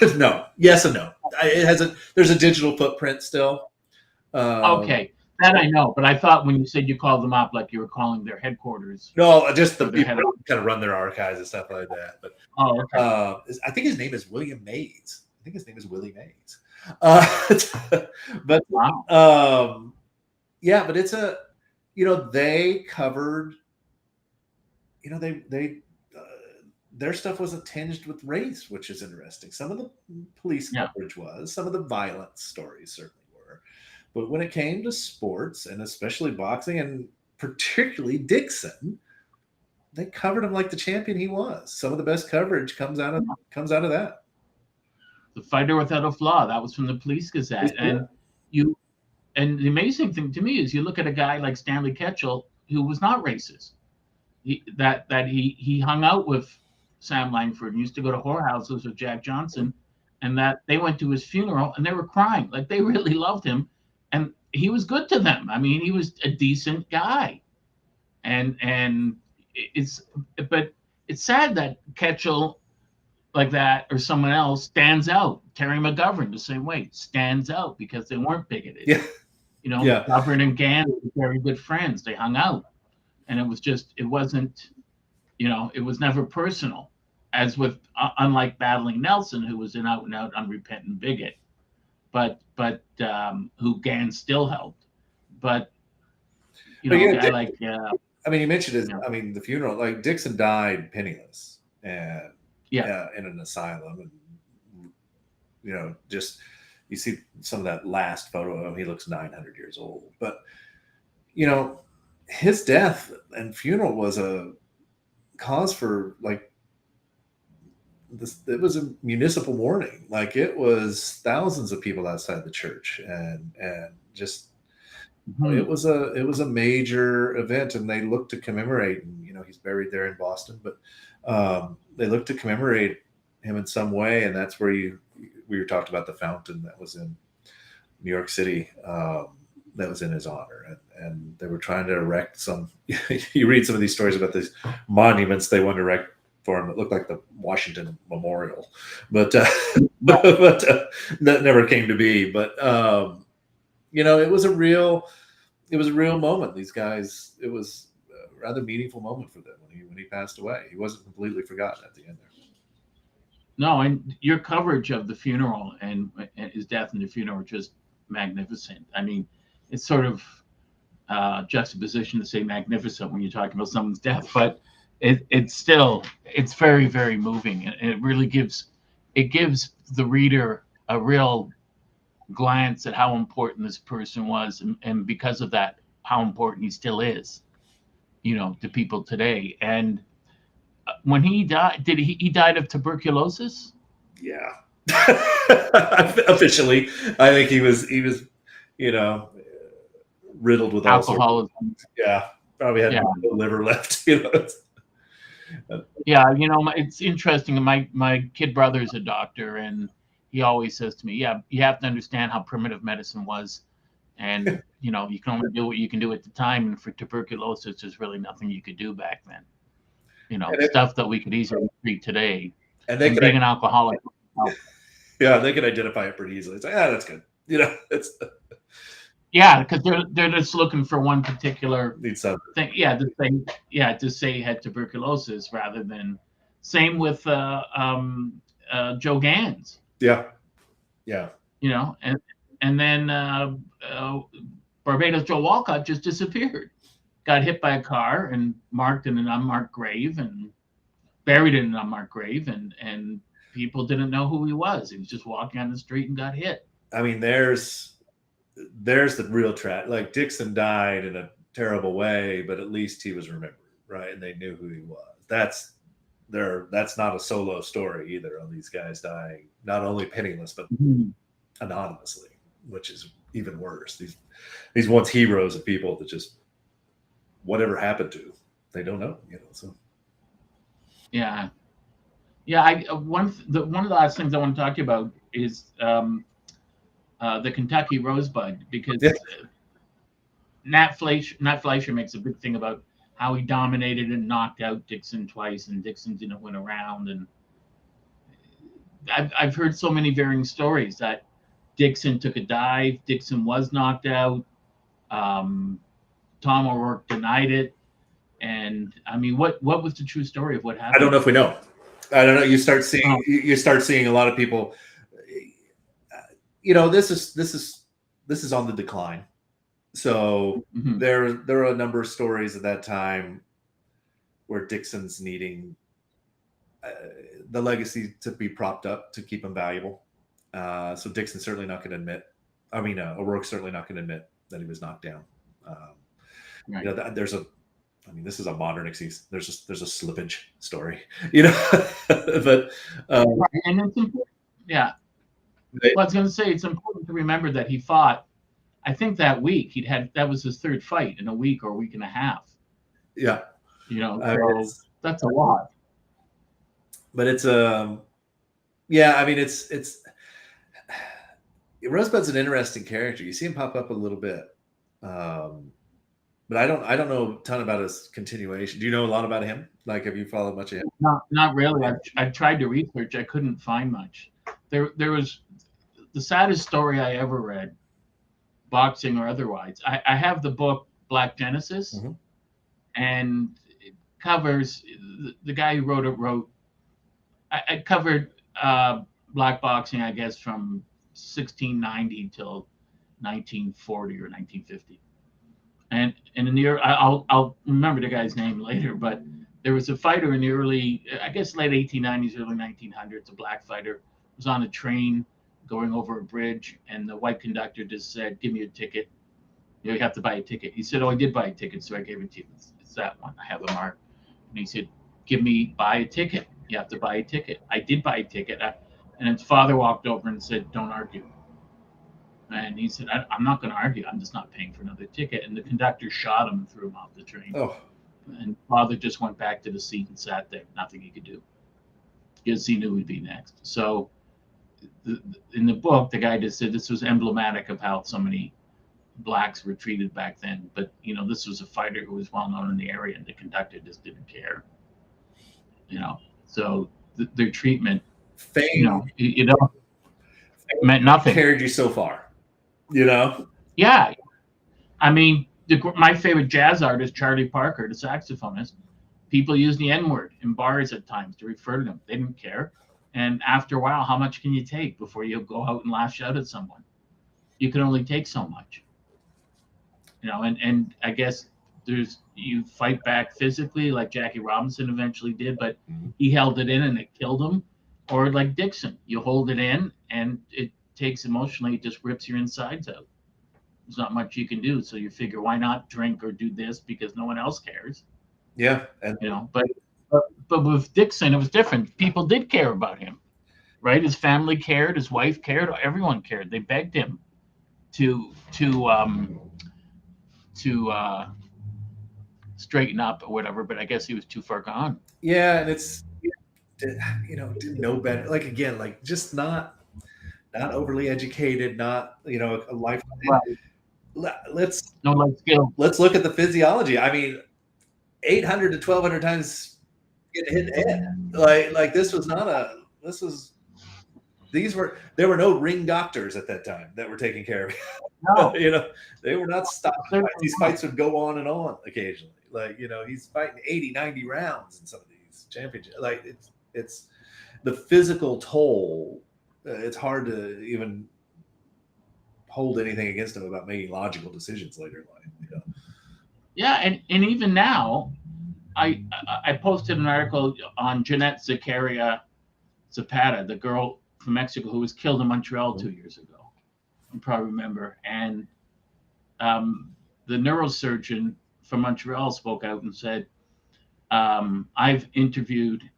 no. Yes and no. It has a there's a digital footprint still. Um, okay, that I know, but I thought when you said you called them up, like you were calling their headquarters. No, just the people kind of run their archives and stuff like that. But oh, okay. uh, I think his name is William Mays. I think his name is Willie Mays. Uh, but wow. um, yeah, but it's a you know they covered. You know they they their stuff wasn't tinged with race, which is interesting. Some of the police yeah. coverage was, some of the violence stories certainly were. But when it came to sports and especially boxing and particularly Dixon, they covered him like the champion he was. Some of the best coverage comes out of comes out of that. The fighter without a flaw. That was from the Police Gazette, yeah. and you. And the amazing thing to me is you look at a guy like Stanley Ketchel, who was not racist. He, that that he he hung out with Sam Langford used to go to whorehouses with Jack Johnson, and that they went to his funeral and they were crying like they really loved him, and he was good to them. I mean, he was a decent guy, and and it's but it's sad that Ketchel like that or someone else stands out. Terry McGovern the same way stands out because they weren't bigoted. Yeah. You know, yeah. McGovern and Gans were very good friends. They hung out, and it was just it wasn't you know, it was never personal, as with uh, unlike battling Nelson, who was an out and out unrepentant bigot, but but um, who Gans still helped. But you know, yeah, Dick, like uh, I mean, you mentioned it. You know, I mean, the funeral, like Dixon died penniless and yeah, uh, in an asylum, and you know, just you see some of that last photo of him. He looks 900 years old, but you know, his death and funeral was a cause for like this it was a municipal mourning like it was thousands of people outside the church and and just mm-hmm. it was a it was a major event and they looked to commemorate and you know he's buried there in boston but um, they looked to commemorate him in some way and that's where you we were talked about the fountain that was in new york city um, that was in his honor and, and they were trying to erect some you read some of these stories about these monuments they want to erect for him. That looked like the washington memorial but uh, but, but uh, that never came to be. But um, you know it was a real it was a real moment. These guys it was a rather meaningful moment for them when he when he passed away. He wasn't completely forgotten at the end there. No and your coverage of the funeral and, and his death and the funeral were just magnificent. I mean it's sort of uh, juxtaposition to say magnificent when you're talking about someone's death, but it, it's still it's very very moving and it really gives it gives the reader a real glance at how important this person was and, and because of that how important he still is you know to people today. And uh, when he died did he he died of tuberculosis? Yeah. Officially i think he was he was you know riddled with alcoholism. Yeah probably had yeah. no liver left you know yeah you know it's interesting my my kid brother is a doctor and he always says to me yeah you have to understand how primitive medicine was. And you know you can only do what you can do at the time and for tuberculosis there's really nothing you could do back then. You know it, stuff that we could easily treat today and they and being an alcoholic. Yeah they can identify it pretty easily. It's like ah that's good. You know it's yeah because they're they're just looking for one particular thing yeah the thing yeah to say he had tuberculosis rather than same with uh um uh joe gans yeah yeah you know and and then uh, uh, Barbados Joe Walcott just disappeared. Got hit by a car and marked in an unmarked grave and buried in an unmarked grave, and and people didn't know who he was. He was just walking on the street and got hit. I mean, there's there's the real trap. Like Dixon died in a terrible way, but at least he was remembered, right? And they knew who he was. That's there. That's not a solo story either. On these guys dying, not only penniless but mm-hmm. anonymously which is even worse. These these once heroes of people that just whatever happened to, they don't know. You know, so yeah, yeah. I uh, one the one of the last things I want to talk to you about is um, uh, the Kentucky Rosebud because yeah. Nat Fleischer Nat Fleischer makes a big thing about how he dominated and knocked out Dixon twice, and Dixon didn't win a round. And I've I've heard so many varying stories that Dixon took a dive. Dixon was knocked out. Um, Tom O'Rourke denied it. And I mean, what what was the true story of what happened? I don't know if we know. I don't know. You start seeing oh. you start seeing a lot of people. You know, this is this is this is on the decline. So mm-hmm. there there are a number of stories at that time where Dixon's needing uh, the legacy to be propped up to keep him valuable. Uh, so Dixon's certainly not going to admit. I mean, uh, O'Rourke's certainly not going to admit that he was knocked down. Um, right. You know, there's a. I mean, this is a modern excuse. There's just there's a slippage story, you know. but um, right. and it's important. Yeah. Well, I was going to say it's important to remember that he fought. I think that week he'd had that was his third fight in a week or a week and a half. Yeah. You know, so that's a lot. But it's um, yeah. I mean, it's it's Rosebud's an interesting character. You see him pop up a little bit, um, but I don't. I don't know a ton about his continuation. Do you know a lot about him? Like, have you followed much of him? Not, not really. I've, I've tried to research. I couldn't find much. There, there was the saddest story I ever read, boxing or otherwise. I, I have the book Black Genesis, mm-hmm. and it covers the, the, guy who wrote it wrote. I, I covered uh, black boxing, I guess, from 1690 till 1940 or 1950. And and in the I'll I'll remember the guy's name later, but there was a fighter in the early I guess late 1890s, early 1900s, a black fighter was on a train going over a bridge, and the white conductor just said, "Give me a ticket." You, know, you have to buy a ticket. He said, "Oh, I did buy a ticket, so I gave it to you. It's, it's that one. I have a mark." And he said, "Give me buy a ticket. You have to buy a ticket." I did buy a ticket. I, and his father walked over and said, Don't argue. And he said, I, am not going to argue. I'm just not paying for another ticket. And the conductor shot him and threw him off the train. Oh. And father just went back to the seat and sat there. Nothing he could do because he knew he'd be next. So in the book, the guy just said this was emblematic of how so many blacks were treated back then. But, you know, this was a fighter who was well known in the area and the conductor just didn't care. You know, so th- their treatment fame, you know, you know, meant nothing. Carried you so far, you know. Yeah, I mean, the, my favorite jazz artist, Charlie Parker, the saxophonist. People use the N word in bars at times to refer to them. They didn't care. And after a while, how much can you take before you go out and lash out at someone? You can only take so much. You know, and and I guess there's you fight back physically like Jackie Robinson eventually did, but Mhm. he held it in and it killed him. Or like Dixon, you hold it in and it takes emotionally, it just rips your insides out. There's not much you can do. So you figure why not drink or do this because no one else cares, Yeah, and you know. But but, with Dixon, it was different. People did care about him, right? His family cared, his wife cared, everyone cared. They begged him to to um to uh straighten up or whatever, but I guess he was too far gone. yeah, and it's you know didn't know better. Like again, like just not not overly educated, not you know a life. Le- Let's No life skill. let's look at the physiology. I mean, 800 to 1200 times getting hit in the head. Like like this was not a this was these were there were no ring doctors at that time that were taking care of No. you know they were not stopping fights. these fights would go on and on occasionally like you know he's fighting 80 90 rounds in some of these championships like it's it's the physical toll uh, it's hard to even hold anything against him about making logical decisions later in life you know? Yeah, and, and even now, I I- I posted an article on Jeanette Zacarías Zapata, the girl from Mexico who was killed in Montreal two years ago. You probably remember. And um, the neurosurgeon from Montreal spoke out and said, um, I've interviewed,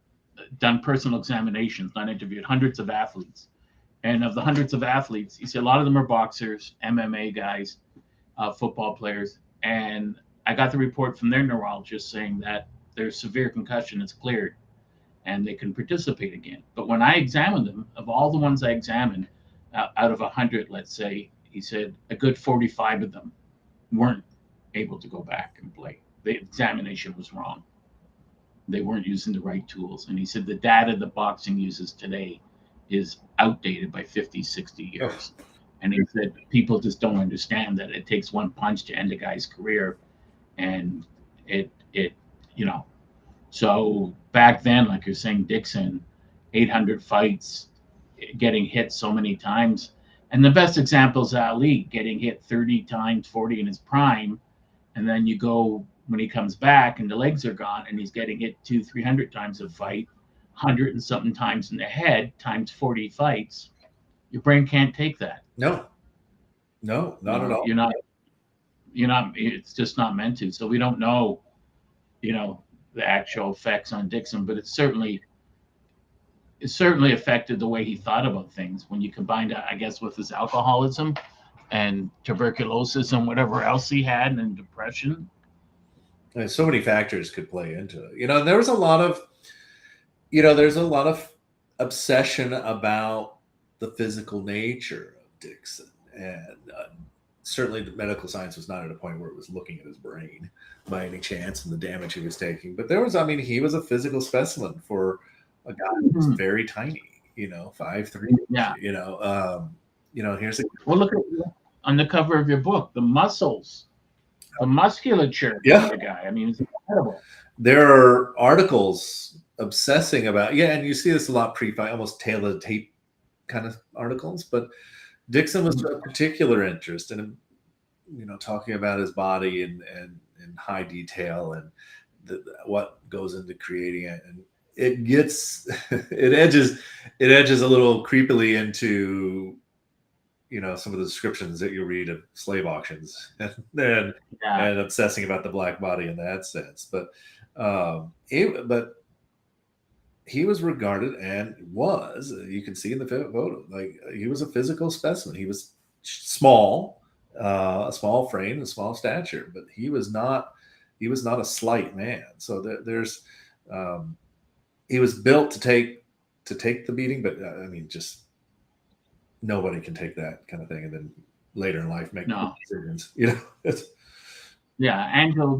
done personal examinations, not interviewed, hundreds of athletes. And of the hundreds of athletes, you see a lot of them are boxers, MMA guys, uh, football players. And I got the report from their neurologist saying that their severe concussion is cleared and they can participate again. But when I examined them, of all the ones I examined, uh, out of 100, let's say, he said a good 45 of them weren't able to go back and play. The examination was wrong. They weren't using the right tools. And he said the data that boxing uses today is outdated by 50, 60 years. And he said people just don't understand that it takes one punch to end a guy's career. And it, it, you know, so back then, like you're saying, Dixon, 800 fights, getting hit so many times. And the best example is Ali getting hit 30 times, 40 in his prime. And then you go when he comes back and the legs are gone and he's getting hit two, 300 times a fight, 100 and something times in the head, times 40 fights. Your brain can't take that. no no not at all You're not, you're not, it's just not meant to. So we don't know, you know, the actual effects on Dixon, but it's certainly, it certainly affected the way he thought about things when you combined I guess, with his alcoholism and tuberculosis and whatever else he had and depression. And so many factors could play into it. You know, there was a lot of, you know, there's a lot of obsession about the physical nature of Dixon, and uh, certainly the medical science was not at a point where it was looking at his brain by any chance and the damage he was taking. But there was, I mean, he was a physical specimen for a guy who was Mhm. very tiny. You know, five three. Yeah. You know, um, you know, here's a Well, look at on the cover of your book, the muscles, the musculature Yeah. the guy. I mean, it's incredible. there are articles obsessing about yeah and you see this a lot pre-fight almost tail of the tape kind of articles but dixon was a particular interest in you know talking about his body and and in high detail and the, what goes into creating it and it gets it edges it edges a little creepily into you know some of the descriptions that you read of slave auctions and then Yeah. and obsessing about the black body in that sense. But um, it, but he was regarded and was you can see in the photo like he was a physical specimen. He was small, uh, a small frame, a small stature, but he was not he was not a slight man. So there, there's um, he was built to take to take the beating, but uh, I mean just nobody can take that kind of thing and then later in life make No. decisions. You know, Yeah, Angel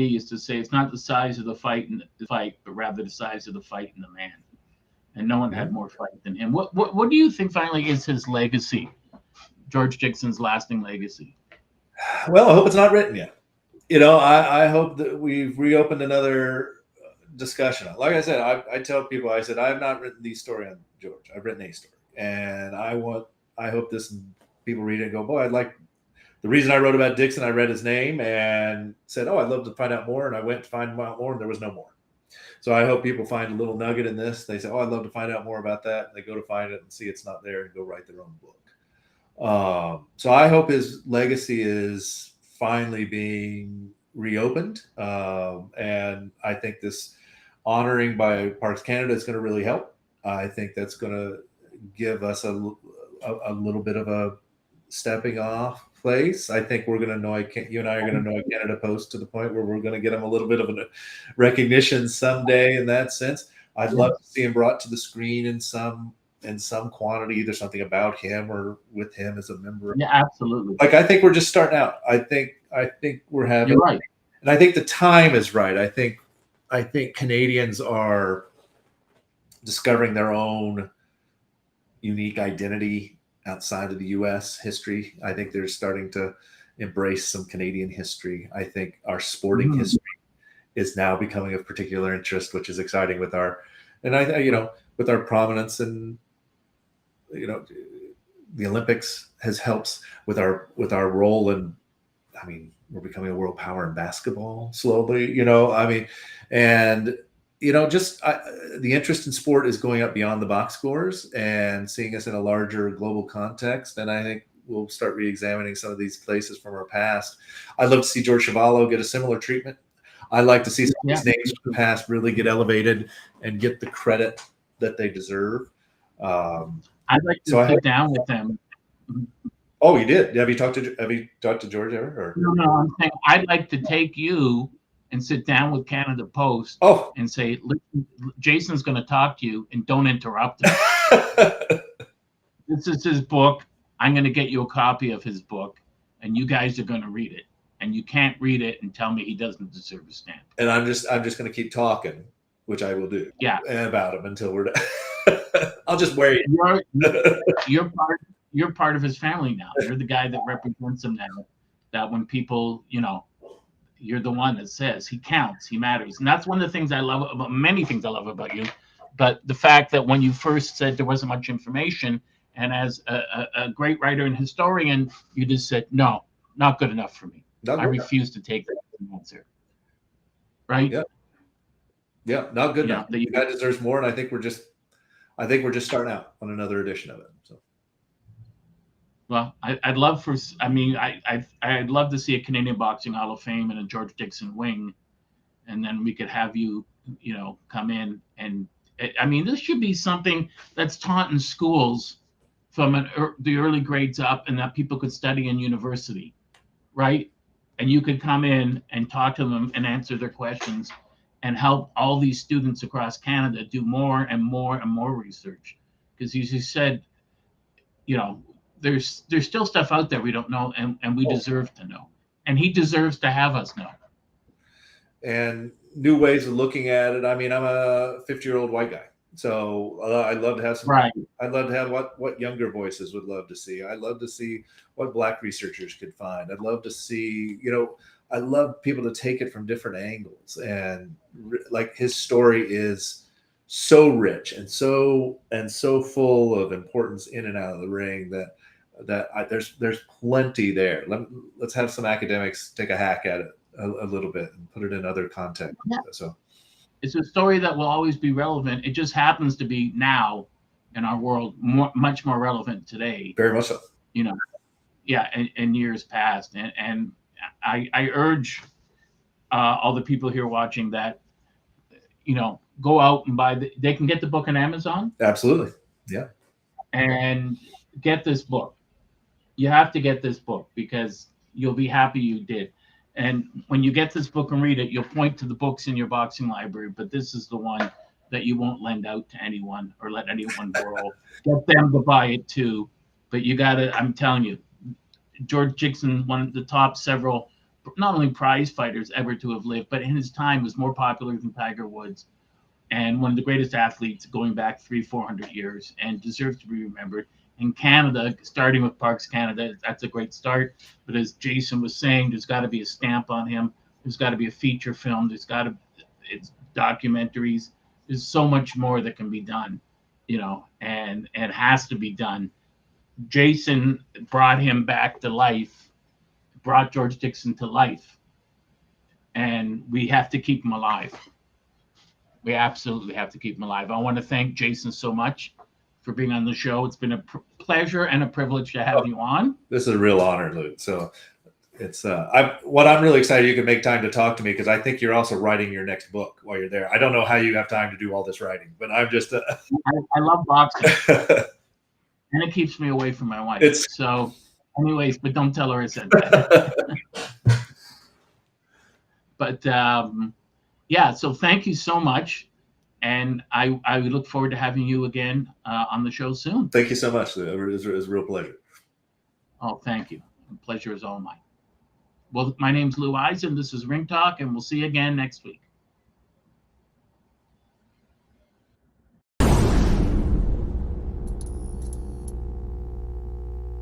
used to say it's not the size of the fight in the fight, but rather the size of the fight in the man. And no one had more fight than him. What what what do you think finally is his legacy? George Dixon's lasting legacy. Well, I hope it's not written yet. You know, I, I hope that we've reopened another uh, discussion. Like I said, I, I tell people, I said, I have not written the story on George. I've written a story. And I want, I hope this people read it and go, boy, I'd like the reason I wrote about Dixon, I read his name and said, "Oh, I'd love to find out more." And I went to find out more, and there was no more. So I hope people find a little nugget in this. They say, "Oh, I'd love to find out more about that." And they go to find it and see it's not there and go write their own book. Um, so I hope his legacy is finally being reopened, um, and I think this honoring by Parks Canada is going to really help. I think that's going to give us a, a, a little bit of a stepping off place. I think we're going to know you and I are going to know Canada Post to the point where we're going to get him a little bit of a recognition someday in that sense. I'd love to see him brought to the screen in some in some quantity, either something about him or with him as a member. Yeah, absolutely. Like I think we're just starting out. I think I think we're having You're right. and I think the time is right. I think I think Canadians are discovering their own unique identity outside of the US history. I think they're starting to embrace some Canadian history. I think our sporting mm. history is now becoming of particular interest, which is exciting with our and I you know with our prominence and you know the Olympics has helped with our with our role in I mean we're becoming a world power in basketball slowly you know I mean and you know, just I, the interest in sport is going up beyond the box scores and seeing us in a larger global context. And I think we'll start re-examining some of these places from our past. I'd love to see George Chuvalo get a similar treatment. I'd like to see some yeah. of these names from the past really get elevated and get the credit that they deserve. Um, I'd like to so sit down with them. Oh, you did? Have you talked to Have you talked to George ever? Or? No, no. I'm saying I'd like to take you and sit down with Canada Post oh. and say, Jason's going to talk to you and don't interrupt him. this is his book. I'm going to get you a copy of his book and you guys are going to read it. And you can't read it and tell me he doesn't deserve a stamp. And I'm just I'm just going to keep talking, which I will do. Yeah. About him until we're done. I'll just wait. You're, you're part you're part of his family now. You're the guy that represents him now. That when people, you know, you're the one that says he counts, he matters. And that's one of the things I love about many things I love about you. But the fact that when you first said there wasn't much information, and as a, a, a great writer and historian, you just said, no, not good enough for me. Not I refuse enough. to take that answer. Right? Yeah. Yeah, not good yeah, enough. The guy deserves more, and I think we're just, I think we're just starting out on another edition of it. So. Well, I, would love for. I mean, I, I I'd love to see a Canadian Boxing Hall of Fame and a George Dixon wing, and then we could have you, you know, come in and. I mean, this should be something that's taught in schools from an, er, the early grades up, and that people could study in university, right? And you could come in and talk to them and answer their questions, and help all these students across Canada do more and more and more research. Because as you said, you know, there's there's still stuff out there we don't know and, and we oh. deserve to know. And he deserves to have us know. And new ways of looking at it. I mean i'm a 50 year old white guy. So uh, i'd love to have some right. I'd love to have what what younger voices would love to see. I'd love to see what black researchers could find. I'd love to see you know i love people to take it from different angles. And like his story is so rich and so and so full of importance in and out of the ring that that I, there's there's plenty there. Let, let's have some academics take a hack at it a, a, little bit and put it in other context. Yeah. So it's a story that will always be relevant. It just happens to be now in our world more, much more relevant today. Very much so. You know, yeah, in, in years past, and and I I urge uh, all the people here watching that you know go out and buy the, they can get the book on Amazon. Absolutely. Yeah. And get this book you have to get this book because you'll be happy you did. And when you get this book and read it, you'll point to the books in your boxing library, but this is the one that you won't lend out to anyone or let anyone borrow. Get them to buy it too. But you gotta, I'm telling you, George Dixon, one of the top several, not only prize fighters ever to have lived, but in his time was more popular than Tiger Woods and one of the greatest athletes going back three, 400 years and deserves to be remembered in Canada, starting with Parks Canada, that's a great start. But as Jason was saying, there's got to be a stamp on him. There's got to be a feature film. There's got to it's documentaries. There's so much more that can be done, you know, and and has to be done. Jason brought him back to life brought George Dixon to life, and we have to keep him alive. We absolutely have to keep him alive. I want to thank Jason so much for being on the show. It's been a pr- pleasure and a privilege to have Oh. you on. This is a real honor, Lou. So it's uh I'm, what I'm really excited you can make time to talk to me because I think you're also writing your next book while you're there. I don't know how you have time to do all this writing, but I'm just uh, I, I love boxing, and it keeps me away from my wife. It's- so, anyways, but don't tell her I said that. but um, yeah, so thank you so much, and I I look forward to having you again uh, on the show soon. Thank you so much. It was, it was a real pleasure. Oh, thank you. The pleasure is all mine. Well, my name's Lou Eisen. This is Ring Talk, and we'll see you again next week.